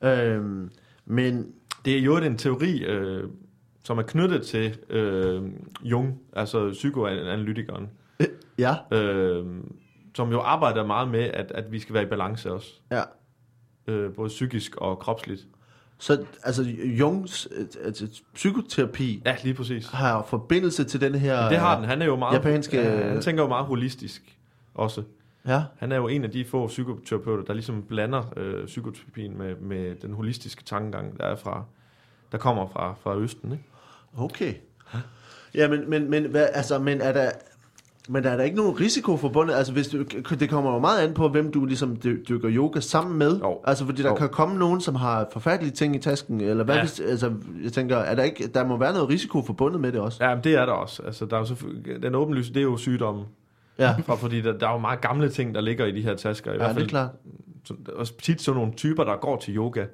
S1: Øhm, men
S2: Det er jo en teori, øh, som er knyttet til øh, Jung, altså psykoanalytikeren,
S1: ja,
S2: øh, som jo arbejder meget med, at, at vi skal være i balance også.
S1: ja.
S2: Øh, både psykisk og kropsligt.
S1: Så altså Jungs øh, altså, psykoterapi
S2: Ja, lige præcis.
S1: har forbindelse til den her...
S2: Det har den. Han er jo meget...
S1: japanske-
S2: Ja, han tænker jo meget holistisk også.
S1: Ja,
S2: Han er jo en af de få psykoterapeuter, der ligesom blander øh, psykoterapien med, med den holistiske tankegang, der er fra, der kommer fra, fra Østen. Ikke?
S1: okay. Ja, men, men, men, hvad, altså, men er der... Men er der ikke nogen risiko forbundet? Altså, hvis du, det kommer jo meget an på, hvem du ligesom dy- dykker yoga sammen med.
S2: Jo.
S1: Altså, fordi der
S2: Jo.
S1: kan komme nogen, som har forfærdelige ting i tasken, eller hvad
S2: Ja.
S1: hvis, altså, jeg tænker, er der ikke, der må være noget risiko forbundet med det også?
S2: Ja, men det er der også. Altså, der er jo selvfølgelig, den åbenlyse, det er jo sygdomme.
S1: Ja,
S2: For, fordi der, der er jo meget gamle ting, der ligger i de her tasker. I
S1: ja
S2: hvert
S1: det
S2: fald,
S1: er klart.
S2: Så, og tit sådan nogle typer, der går til yoga,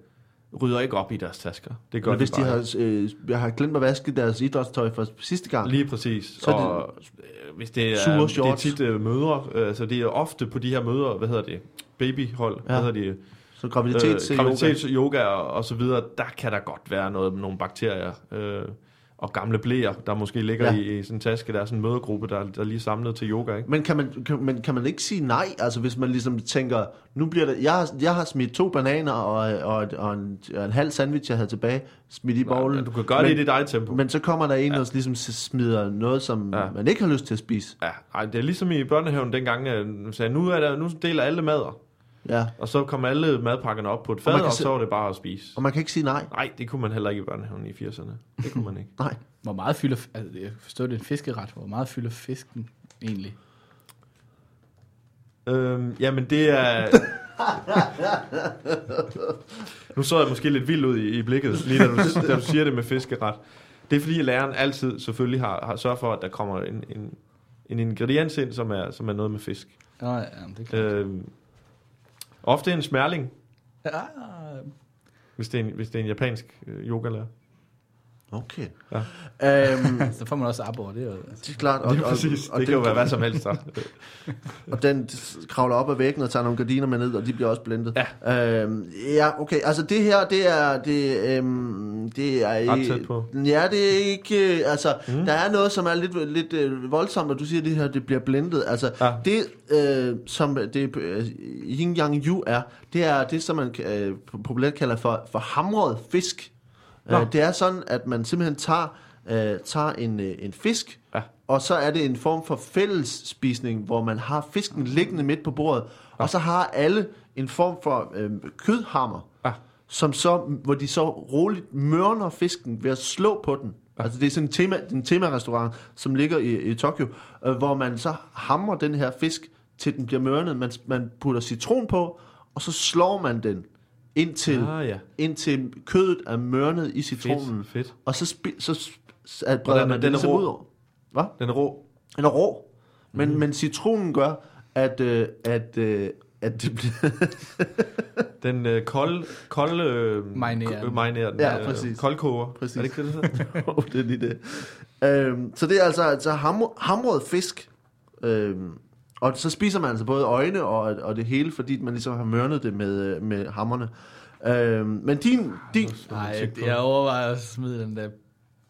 S2: rydder ikke op i deres tasker. Det gør
S1: Eller hvis de
S2: bare
S1: har,
S2: ikke.
S1: øh, jeg har glemt at vaske deres idrætstøj for sidste gang.
S2: Lige præcis.
S1: Så
S2: Så
S1: er det
S2: og, øh, hvis det er,
S1: sure
S2: det er
S1: shorts.
S2: tit uh, mødre, øh, altså det er ofte på de her mødre, hvad hedder det, babyhold, ja. hvad hedder det,
S1: Så graviditet
S2: øh, graviditets yoga og, og så videre, der kan der godt være noget, nogle bakterier øh, og gamle blæer, der måske ligger
S1: Ja.
S2: ja. i, i sådan en taske. Der er sådan en mødegruppe, der, der er lige samlet til yoga, ikke?
S1: Men kan, man, kan, men kan man ikke sige nej? Altså hvis man ligesom tænker, nu bliver det, jeg, har, jeg har smidt to bananer og, og, og, en, og en halv sandwich, jeg havde tilbage, smidt i bowlen.
S2: Du kan gøre
S1: men,
S2: det i dit eget tempo.
S1: Men så kommer der en, der ligesom smider noget, som
S2: Ja.
S1: man ikke har lyst til at spise.
S2: Ja, ej, det er ligesom i børnehaven dengang, øh, sagde, nu, er der, nu deler alle mader.
S1: Ja.
S2: Og så kom alle madpakkerne op på et
S1: Og
S2: fad, og, og så var det bare at spise.
S1: Og man kan ikke sige nej.
S2: Nej, det kunne man heller ikke i børnehaven i 80'erne. Det kunne man ikke.
S1: Nej.
S3: Hvor meget fylder... Altså, jeg forstår, det er en fiskeret. Hvor meget fylder fisken egentlig?
S2: Øhm, jamen det er... nu så jeg måske lidt vild ud i, i blikket, lige da du, da du siger det med fiskeret. Det er fordi læreren altid selvfølgelig har, har sørget for, at der kommer en, en, en ingrediens ind, som er, som er noget med fisk.
S3: Nå, ja, det er klart.
S2: Øhm, ofte en smærling,
S3: Ja,
S2: hvis det er en, hvis det er en japansk øh, yogalærer.
S1: Okay.
S2: Ja.
S1: Øhm,
S3: Så får man også abo, det er jo...
S1: det er klart.
S2: Og, og, præcis.
S1: og,
S2: det
S1: den,
S2: kan jo være hvad som helst. Så.
S1: og den kravler op ad væggen og tager nogle gardiner med ned, og de bliver også blindet.
S2: Ja.
S1: Øhm, ja, okay. Altså det her, det er... Det, øhm, det er
S2: Ret tæt på.
S1: Ja, det er ikke... Altså, mm. der er noget, som er lidt, lidt øh, voldsomt, og du siger, at det her det bliver blindet. Altså,
S2: Ja.
S1: det, øh, som det øh, yin yang yu er, det er det, som man øh, populært kalder for, for hamret fisk.
S2: Nå.
S1: Øh, det er sådan, at man simpelthen tager, øh, tager en, øh, en fisk,
S2: Ja.
S1: og så er det en form for fælles spisning, hvor man har fisken liggende midt på bordet, og så har alle en form for øh, kødhammer,
S2: Ja.
S1: som så, hvor de så roligt mørner fisken ved at slå på den. Ja. Altså det er sådan en tema, en tema-restaurant, som ligger i, i Tokyo, øh, hvor man så hamrer den her fisk, til den bliver mørnet. Man, man putter citron på, og så slår man den indtil,
S2: Ah, ja.
S1: indtil kødet er mørnet i citronen.
S2: Fedt, fedt.
S1: Og så, spi, så s- at breder
S2: den er-
S1: man den,
S2: den er
S1: ligesom
S2: rå?
S1: ud over. Hvad?
S2: Den er rå.
S1: Den er rå. Men, mm. men citronen gør, at, øh, at, øh, at det bliver...
S2: Den øh, kolde... kolde øh, k- marinerer den.
S1: Ja,
S2: øh,
S1: præcis.
S2: Koldkoger.
S1: Præcis.
S2: Er det ikke det, det?
S1: Jo, det er lige det. Øhm, så det er altså, altså ham, hamret fisk. Øhm, og så spiser man altså både øjne og, og det hele, fordi man ligesom har mørnet det med, øh, med hammerne. Øhm, men din... din
S3: Nej, jeg overvejer at smide den der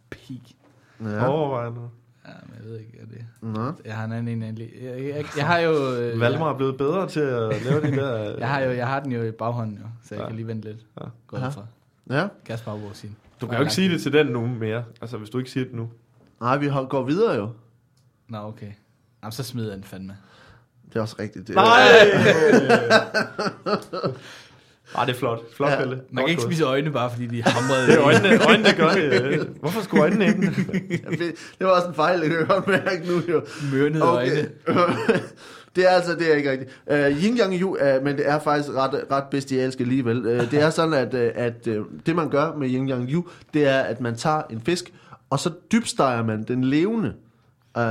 S3: pig.
S1: ja,
S2: Overvejende.
S3: Ja, men jeg ved ikke, hvad det er. Jeg har en anden en. Jeg, jeg, jeg, jeg har jo... øh,
S2: Valdemar er blevet bedre til at lave de der...
S3: Jeg, jeg, har jo, jeg har den jo i baghånden, jo, så jeg
S2: Ja.
S3: kan lige vente lidt.
S2: Ja.
S3: Gå
S1: Aha.
S3: fra.
S1: Ja.
S3: Kasper Auborg sin.
S2: Du kan jo ikke sige det til den nu mere. Altså, hvis du ikke siger det nu.
S1: Nej, vi har- går videre jo.
S3: Nå, okay. Jamen, så smider jeg den fandme.
S1: Det er også rigtigt. Det,
S2: Nej! Ah, det er flot. Flot,
S1: Ja.
S2: Pelle.
S3: Man
S2: Godt
S3: kan ikke spise øjne, bare fordi de hamrede
S2: Det er øjnene, øjnene gør det. Hvorfor skulle øjnene ikke?
S1: det var også en fejl, det kan jeg godt mærke nu jo.
S3: mørnede
S1: Okay.
S3: øjne.
S1: det er altså, det er ikke rigtigt. Uh, yin yang yu, uh, men det er faktisk ret, ret bestialsk alligevel. Uh, det er sådan, at, uh, at uh, det man gør med yin yang yu, det er, at man tager en fisk, og så dybsteger man den levende. Uh,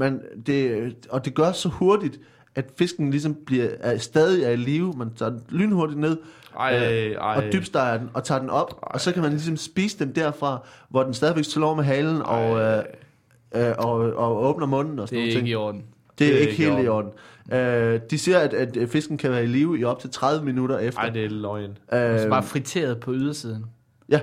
S1: man, det, og det gør så hurtigt, at fisken ligesom bliver, er, stadig er i live. Man tager den lynhurtigt ned,
S2: Ej,
S1: øh,
S2: ej.
S1: og dybsteger den, og tager den op, og så kan man ligesom spise den derfra, hvor den stadigvæk slår med halen, og, øh, øh, og, og åbner munden og sådan
S3: Det er
S1: nogle ting.
S3: ikke i orden.
S1: Det er ikke helt i orden. Uh, de siger, at, at fisken kan være i live i op til 30 minutter efter.
S2: Ej, det er løgn.
S3: Så
S1: Uh,
S3: bare friteret på ydersiden.
S1: ja,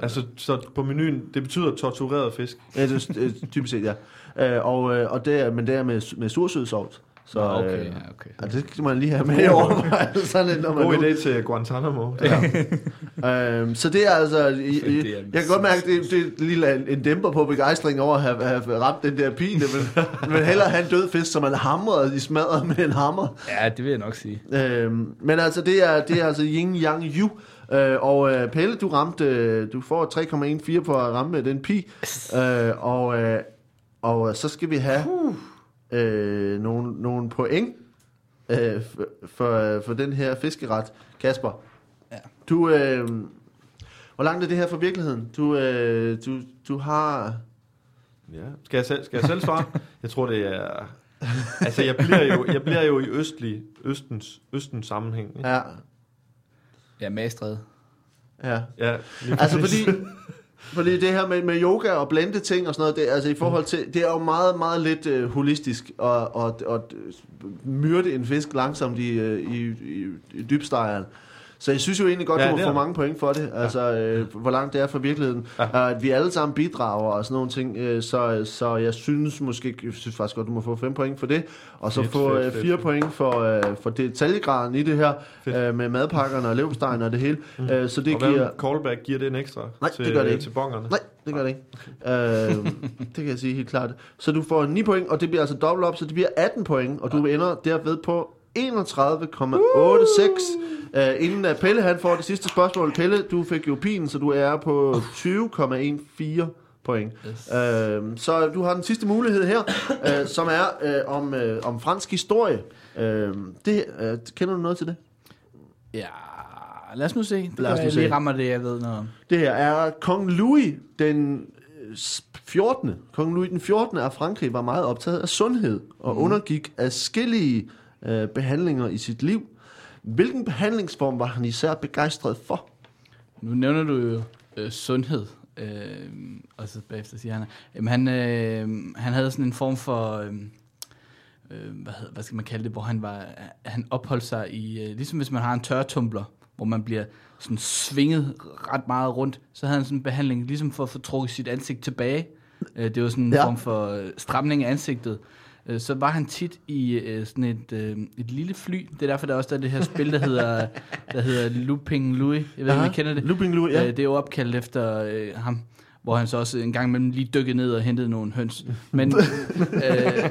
S2: Altså, så på menuen, det betyder tortureret fisk.
S1: ja, det er det er typisk set, ja. Uh, og, uh, og det men det er med, med sursød sovs. Så,
S3: Nå, okay,
S1: øh,
S3: ja, okay.
S1: ja, det skal man lige have med i overvejelserne, når man
S2: God
S1: nu-
S2: idé til Guantanamo.
S1: Øhm, så det er altså, i, i, jeg kan godt mærke, det, det er lige en, dæmper på begejstring over at have, have ramt den der pine, men, men hellere have en død fisk, som man hamrer i smadret med en hammer.
S3: Ja, det vil jeg nok sige.
S1: Øhm, men altså, det er, det er altså yin yang yu. Øh, og øh, Pelle, du ramte, øh, du får 3,14 på at ramme den pi. Øh, og, øh, og så skal vi have øh, nogle, nogle point øh, for, for, for den her fiskeret. Kasper,
S3: Ja.
S1: du, øh, hvor langt er det her fra virkeligheden? Du, øh, du, du har...
S2: Ja. Skal, jeg selv, skal jeg selv svare? Jeg tror, det er... Altså, jeg bliver jo, jeg bliver jo i østlig, østens, østens sammenhæng. Ikke?
S1: Ja,
S3: Ja, Magstred.
S1: ja.
S2: Ja,
S1: Altså fordi, fordi det her med, med yoga og blende ting og sådan noget, det, altså i forhold til, det er jo meget, meget lidt øh, holistisk at, at, at myrde en fisk langsomt i, øh, i, i, i dybstegeren. Så jeg synes jo egentlig godt,
S2: Ja,
S1: ja, du må få mange point for det. Altså, øh, hvor langt det er fra virkeligheden.
S2: Ja.
S1: Ja. At vi alle sammen bidrager og sådan nogle ting. Øh, så, så jeg synes måske, jeg synes faktisk godt, du må få 5 point for det. Og så
S2: Fedt,
S1: få øh,
S2: fedt,
S1: 4
S2: fedt.
S1: point for, øh, for detaljegraden i det her.
S2: Fedt.
S1: Øh, med madpakkerne og levstegen og det hele. Mm. Øh, så det
S2: og
S1: giver...
S2: callback giver det en ekstra
S1: Nej,
S2: til,
S1: det gør det ikke.
S2: til bongerne?
S1: Nej, det gør det ikke. Øh, det kan jeg sige helt klart. Så du får 9 point, og det bliver altså dobbelt op, så det bliver 18 point, og du ender derved på 31,86. Uh, inden uh, Pelle han får det sidste spørgsmål. Pelle, du fik jo pinen, så du er på 20,14 point.
S3: Yes.
S1: Uh, så du har den sidste mulighed her, uh, som er uh, om, uh, om fransk historie. Uh, det, uh, kender du noget til det?
S3: Ja, lad os nu se. Det
S1: Lad os nu
S3: jeg
S1: se.
S3: lige rammer det, jeg ved noget om.
S1: Det her er kong Louis den øh, 14. Kong Louis den 14. af Frankrig var meget optaget af sundhed og mm. undergik adskillige øh, behandlinger i sit liv. Hvilken behandlingsform var han især begejstret for?
S3: Nu nævner du jo øh, sundhed. Øh, og så bagefter siger han, jamen han, øh, han havde sådan en form for, øh, øh, hvad, hvad skal man kalde det, hvor han var, han opholdt sig i, øh, ligesom hvis man har en tørretumbler, hvor man bliver sådan svinget ret meget rundt, så havde han sådan en behandling, ligesom for at få trukket sit ansigt tilbage. Øh, det var sådan en
S1: Ja.
S3: ja. form for øh, stramning af ansigtet. Øh, så var han tit i øh, sådan et, øh, et lille fly. Det er derfor, der også er det her spil, der hedder, der hedder Looping Louis. Jeg ved ikke, om I kender det.
S1: Looping Louis, ja.
S3: Øh, det er jo opkaldt efter øh, ham, hvor han så også en gang imellem lige dykkede ned og hentede nogle høns. Men øh,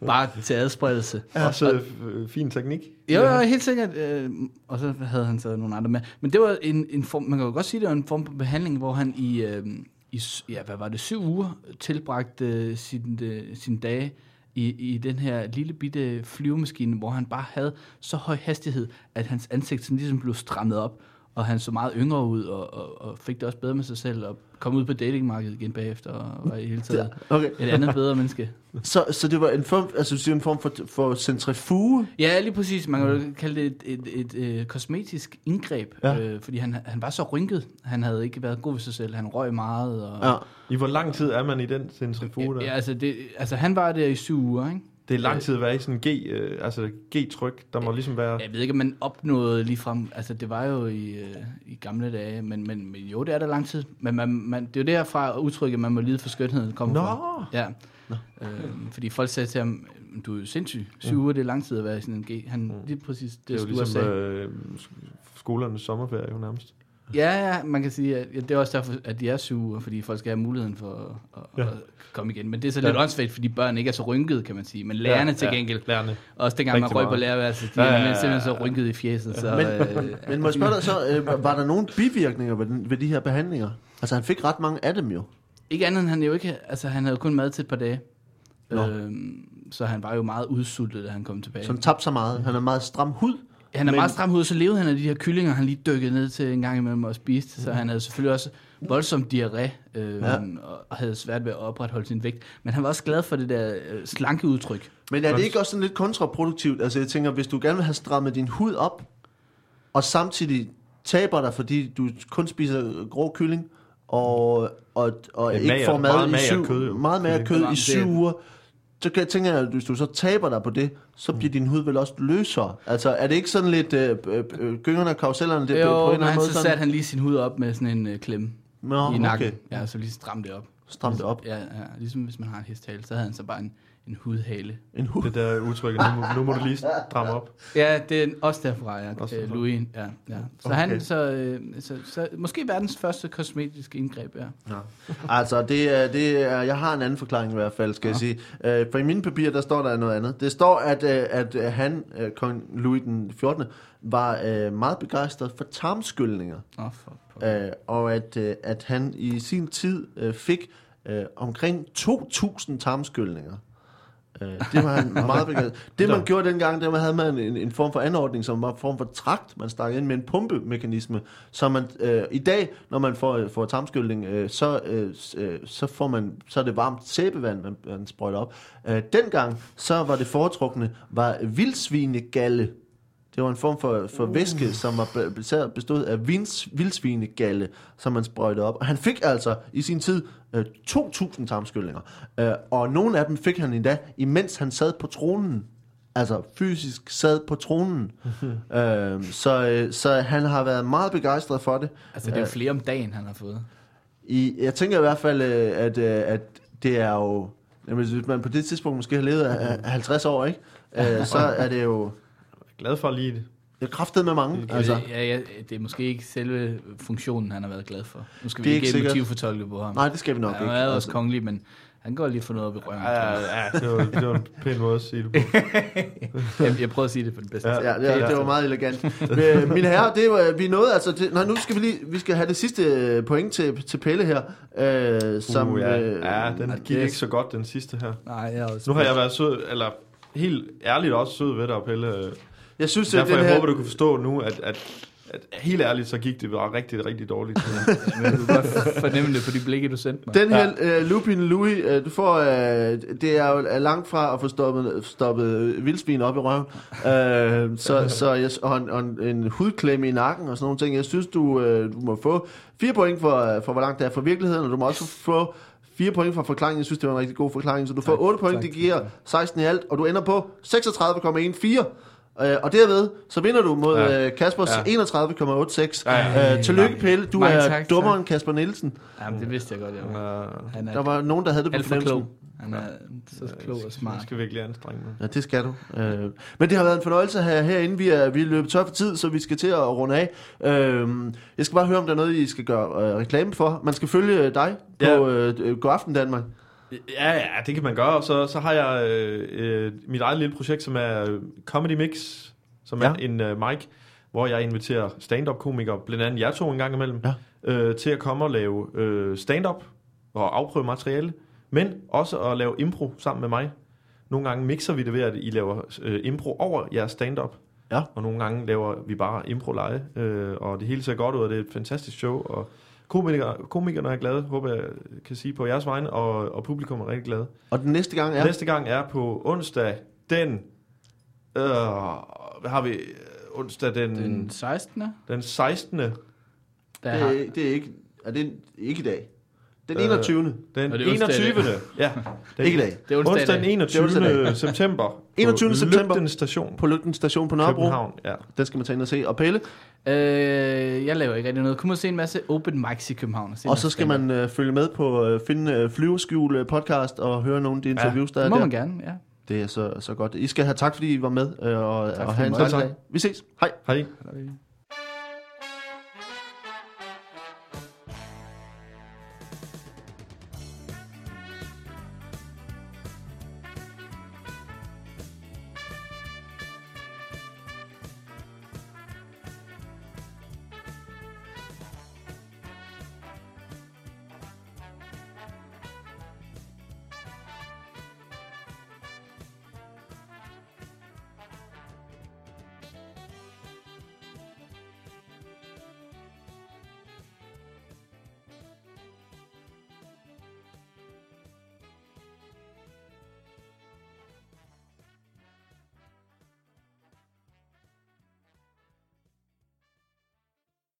S3: bare til adspredelse.
S2: Også øh, fin teknik.
S3: Jo, jo, helt sikkert. Øh, og så havde han så nogle andre med. Men det var en, en form, man kan jo godt sige, det var en form for behandling, hvor han i, øh, i ja, hvad var det, syv uger tilbragt øh, sin, øh, sin dage i, i den her lille bitte flyvemaskine, hvor han bare havde så høj hastighed, at hans ansigt sådan ligesom blev strammet op, og han så meget yngre ud, og, og, og fik det også bedre med sig selv, og kom ud på datingmarkedet igen bagefter, og var i hele taget
S1: Okay.
S3: et andet bedre menneske.
S1: Så, så det var en form, altså, du siger en form for, for centrifuge?
S3: Ja, lige præcis. Man kan jo kalde det et, et, et, et kosmetisk indgreb,
S1: Ja.
S3: ja. øh, fordi han, han var så rynket. Han havde ikke været god ved sig selv. Han røg meget. Og,
S1: Ja.
S2: I hvor lang tid er man i den centrifuge der?
S3: ja, altså, det, altså, han var der i syv uger, ikke?
S2: Det er lang tid at være i sådan en G, øh, altså G-tryk. Der må ligesom være...
S3: Jeg ved ikke, om man opnåede lige frem. Altså, det var jo i, øh, i gamle dage, men, men, men jo, det er der lang tid. Men man, man, det er jo derfra udtrykket, man må lide for skønheden kommer
S2: Nå!
S3: fra. Ja. Øh, fordi folk sagde til ham, du er sindssyg. Syv uger, det er lang tid at være i sådan en G. Han, lige præcis det,
S2: Det er jo ligesom
S3: sige.
S2: øh, skolernes sommerferie jo nærmest.
S3: Ja, ja, man kan sige, at ja, det er også derfor, at de er uger, fordi folk skal have muligheden for at, at,
S2: Ja.
S3: at komme igen. Men det er så
S2: Ja.
S3: lidt åndssvagt, fordi børn ikke er så rynkede, kan man sige. Men lærerne
S2: Ja,
S3: til
S2: ja,
S3: gengæld,
S2: Lærerne.
S3: også dengang man
S2: Rigtig
S3: røg på lærerværelset, de
S2: Ja, ja,
S3: er
S2: ja, ja.
S3: simpelthen så rynkede i fjeset. Så,
S1: Men-
S3: øh,
S1: Men må jeg spørge dig så, øh, var der nogle bivirkninger ved, den, ved de her behandlinger? Altså, han fik ret mange af dem jo.
S3: Ikke andet end han jo ikke, altså han havde jo kun mad til et par dage.
S1: Nå.
S3: Øhm, så han var jo meget udsultet, da han kom tilbage.
S1: Så han tabte så meget. Han har meget stram hud.
S3: Han er
S1: Men-
S3: meget stram hoved, så levede han af de her kyllinger, han lige dykkede ned til en gang imellem og spiste. Så han havde selvfølgelig også voldsom diarré, øh,
S1: Ja.
S3: og havde svært ved at opretholde sin vægt. Men han var også glad for det der øh, slanke udtryk.
S1: Men er det ikke også sådan lidt kontraproduktivt? Altså, jeg tænker, hvis du gerne vil have strammet din hud op, og samtidig taber dig, fordi du kun spiser grå kylling, og, og, og
S2: Ja,
S1: ikke
S2: mager-
S1: får mad
S2: meget
S1: i syv,
S2: kød, jo.
S1: meget mere kød i syv uger, så kan jeg tænke, at hvis du så taber dig på det, så bliver din hud vel også løsere. Altså, er det ikke sådan lidt øh, øh, øh, gyngerne og karusellerne, det er på
S3: jo,
S1: en eller anden måde
S3: så
S1: sådan?
S3: satte han lige sin hud op med sådan en øh, klemme
S1: Nå,
S3: i nakken.
S1: okay.
S3: Ja, så lige stramme det op.
S1: Stram det op.
S3: Ja, ja, ligesom hvis man har en hesthale, så havde han så bare en, en hudhale.
S1: En hud.
S2: Det der udtryk, nu, må- nu må du lige stramme op.
S3: Ja, det er også derfra, ja.
S2: Også derfra.
S3: Louis, ja. ja. Så
S1: Okay.
S3: han, så, øh, så, så, måske verdens første kosmetiske indgreb, ja.
S1: Ja. Altså, det er, det er, jeg har en anden forklaring i hvert fald, skal ja. jeg sige. Øh, for i mine papirer, der står der noget andet. Det står, at, øh, at øh, han, øh, kong Louis den 14., var øh, meget begejstret for tarmskyldninger.
S3: Åh, oh, for.
S1: Øh, og at, øh, at han i sin tid øh, fik øh, omkring 2.000 tarmskyldninger. Øh, det var han meget begejstret. Det man gjorde dengang, der havde man en, en form for anordning, som var en form for trakt, man stak ind med en pumpemekanisme. Så man øh, i dag, når man får, får tarmskyldning, øh, så, øh, øh, så, får man, så er det varmt sæbevand, man, man sprøjter op. Øh, dengang, så var det foretrukne, var vildsvinegalle. Det var en form for, for væske, som var bestod af vins, vildsvinegalle, som man sprøjtede op. Og han fik altså i sin tid øh, 2.000 tarmskyllinger. Øh, og nogle af dem fik han endda, imens han sad på tronen. Altså fysisk sad på tronen. øh, så, øh, så han har været meget begejstret for det.
S3: Altså, det er jo flere om dagen, han har fået.
S1: I, jeg tænker i hvert fald, øh, at, øh, at det er jo... Jamen, hvis man på det tidspunkt måske har levet af af 50 år, ikke? Øh, så er det jo...
S2: Glad for lige. Det
S1: er kraftet med mange.
S3: Altså.
S1: Altså.
S3: Ja, ja, det er måske ikke selve funktionen, han har været glad for. Nu skal
S1: Det
S3: vi ikke,
S1: ikke
S3: motivfortolke på ham.
S1: Nej, det skal vi nok
S3: han
S1: ikke.
S3: er også
S1: Altså.
S3: kongelig, men han går lige for noget op i røven.
S2: Ja, ja, ja det, var, det var en pæn måde at sige det på.
S3: jeg, jeg prøver at sige det på den bedste.
S2: Ja.
S1: Ja, det, det var meget elegant. Øh, Mine herrer, det var, vi nåede altså til, nej, nu skal vi lige, vi skal have det sidste øh, point til, til Pelle her, øh, som,
S2: uh, ja.
S1: øh,
S2: ja, den
S3: ja,
S2: gik
S3: det
S2: ikke så godt, den sidste her.
S3: Nej, jeg også
S2: Nu har jeg været sød, eller helt ærligt også sød ved dig, Pelle.
S1: Jeg synes, at
S2: Derfor
S1: den
S2: jeg
S1: her,
S2: håber, du kan forstå nu, at, at at helt ærligt, så gik det bare rigtig, rigtig dårligt.
S3: Men du kan godt fornemme det på de blikke, du sendte mig.
S1: Den her uh, Lupin Louis, uh, du får, uh, det er jo er langt fra at få stoppet, stoppet vildsvin op i røven. Uh, så, så jeg, og, en, og en, en hudklemme i nakken og sådan nogle ting. Jeg synes, du, uh, du må få fire point for, for, hvor langt det er fra virkeligheden, og du må også få fire point for forklaringen. Jeg synes, det var en rigtig god forklaring. Så du får
S3: Tak,
S1: 8 point,
S3: tak.
S1: det giver 16 i alt, og du ender på 36,14. Uh, og derved, så vinder du mod
S2: Ja.
S1: uh, Kaspers
S2: Ja.
S1: ja. 31,86.
S2: Ja.
S1: Uh, tillykke, Pelle. Du
S3: Mange
S1: er
S3: tak,
S1: dummere
S3: tak.
S1: end Kasper Nielsen.
S3: Jamen, det vidste jeg godt, jeg var. Han er
S1: Der var nogen, der havde det på fornemmelsen.
S3: Han er så klog og
S2: Jeg
S3: smart.
S2: skal virkelig anstrenge mig.
S1: Ja, det skal du. Øh, men det har været en fornøjelse at have herinde. Vi er, vi er løbet tør for tid, så vi skal til at runde af. Øh, jeg skal bare høre, om der er noget, I skal gøre øh, reklame for. Man skal følge dig på
S2: Ja.
S1: øh, øh, God Aften Danmark.
S2: Ja, ja, det kan man gøre. Og så, så har jeg øh, øh, mit eget lille projekt, som er øh, Comedy Mix, som ja.
S1: Ja.
S2: er en øh, mic, hvor jeg inviterer stand-up-komikere, blandt andet jer to en gang imellem,
S1: Ja.
S2: øh, til at komme og lave øh, stand-up og afprøve materiale, men også at lave impro sammen med mig. Nogle gange mixer vi det ved, at I laver øh, impro over jeres stand-up.
S1: Ja.
S2: Og nogle gange laver vi bare impro-leje, øh, og det hele ser godt ud, og det er et fantastisk show, og komikere, komikerne er glade, håber jeg kan sige på jeres vegne, og, og publikum er rigtig glade.
S1: Og den næste gang er...
S2: Næste gang er på onsdag den... Øh, hvad har vi? Onsdag den,
S3: Den
S2: den,
S3: 16.
S2: den 16.
S3: Der
S1: det, er, det er ikke... Er det ikke i dag? Den
S2: Øh,
S1: 21.
S2: Den
S3: Og det er onsdag i
S2: 21.
S3: dag.
S2: ja. Den,
S1: ikke dag.
S3: det er onsdag,
S2: Onsdag den
S3: dag.
S2: 21.
S1: Det er onsdag
S2: september.
S1: 21.
S2: på
S1: september.
S2: Lygten station.
S1: På Lygten Station på Nørrebro.
S2: København, ja.
S1: Den skal man tage ind og se. Og Pelle.
S3: Øh, jeg laver ikke rigtig noget. Kom og se en masse open mics i København.
S1: Og
S3: noget
S1: så skal man øh, følge med på øh, finde øh, Flyveskjul øh, podcast og høre nogle af de interviews, der
S3: Det
S1: er
S3: må
S1: der.
S3: man gerne, ja.
S1: Det er så, så godt. I skal have tak, fordi I var med, øh, og,
S3: Tak
S1: og have en
S3: måtte.
S1: dag. Vi ses. Hej.
S2: Hej.
S3: Hej.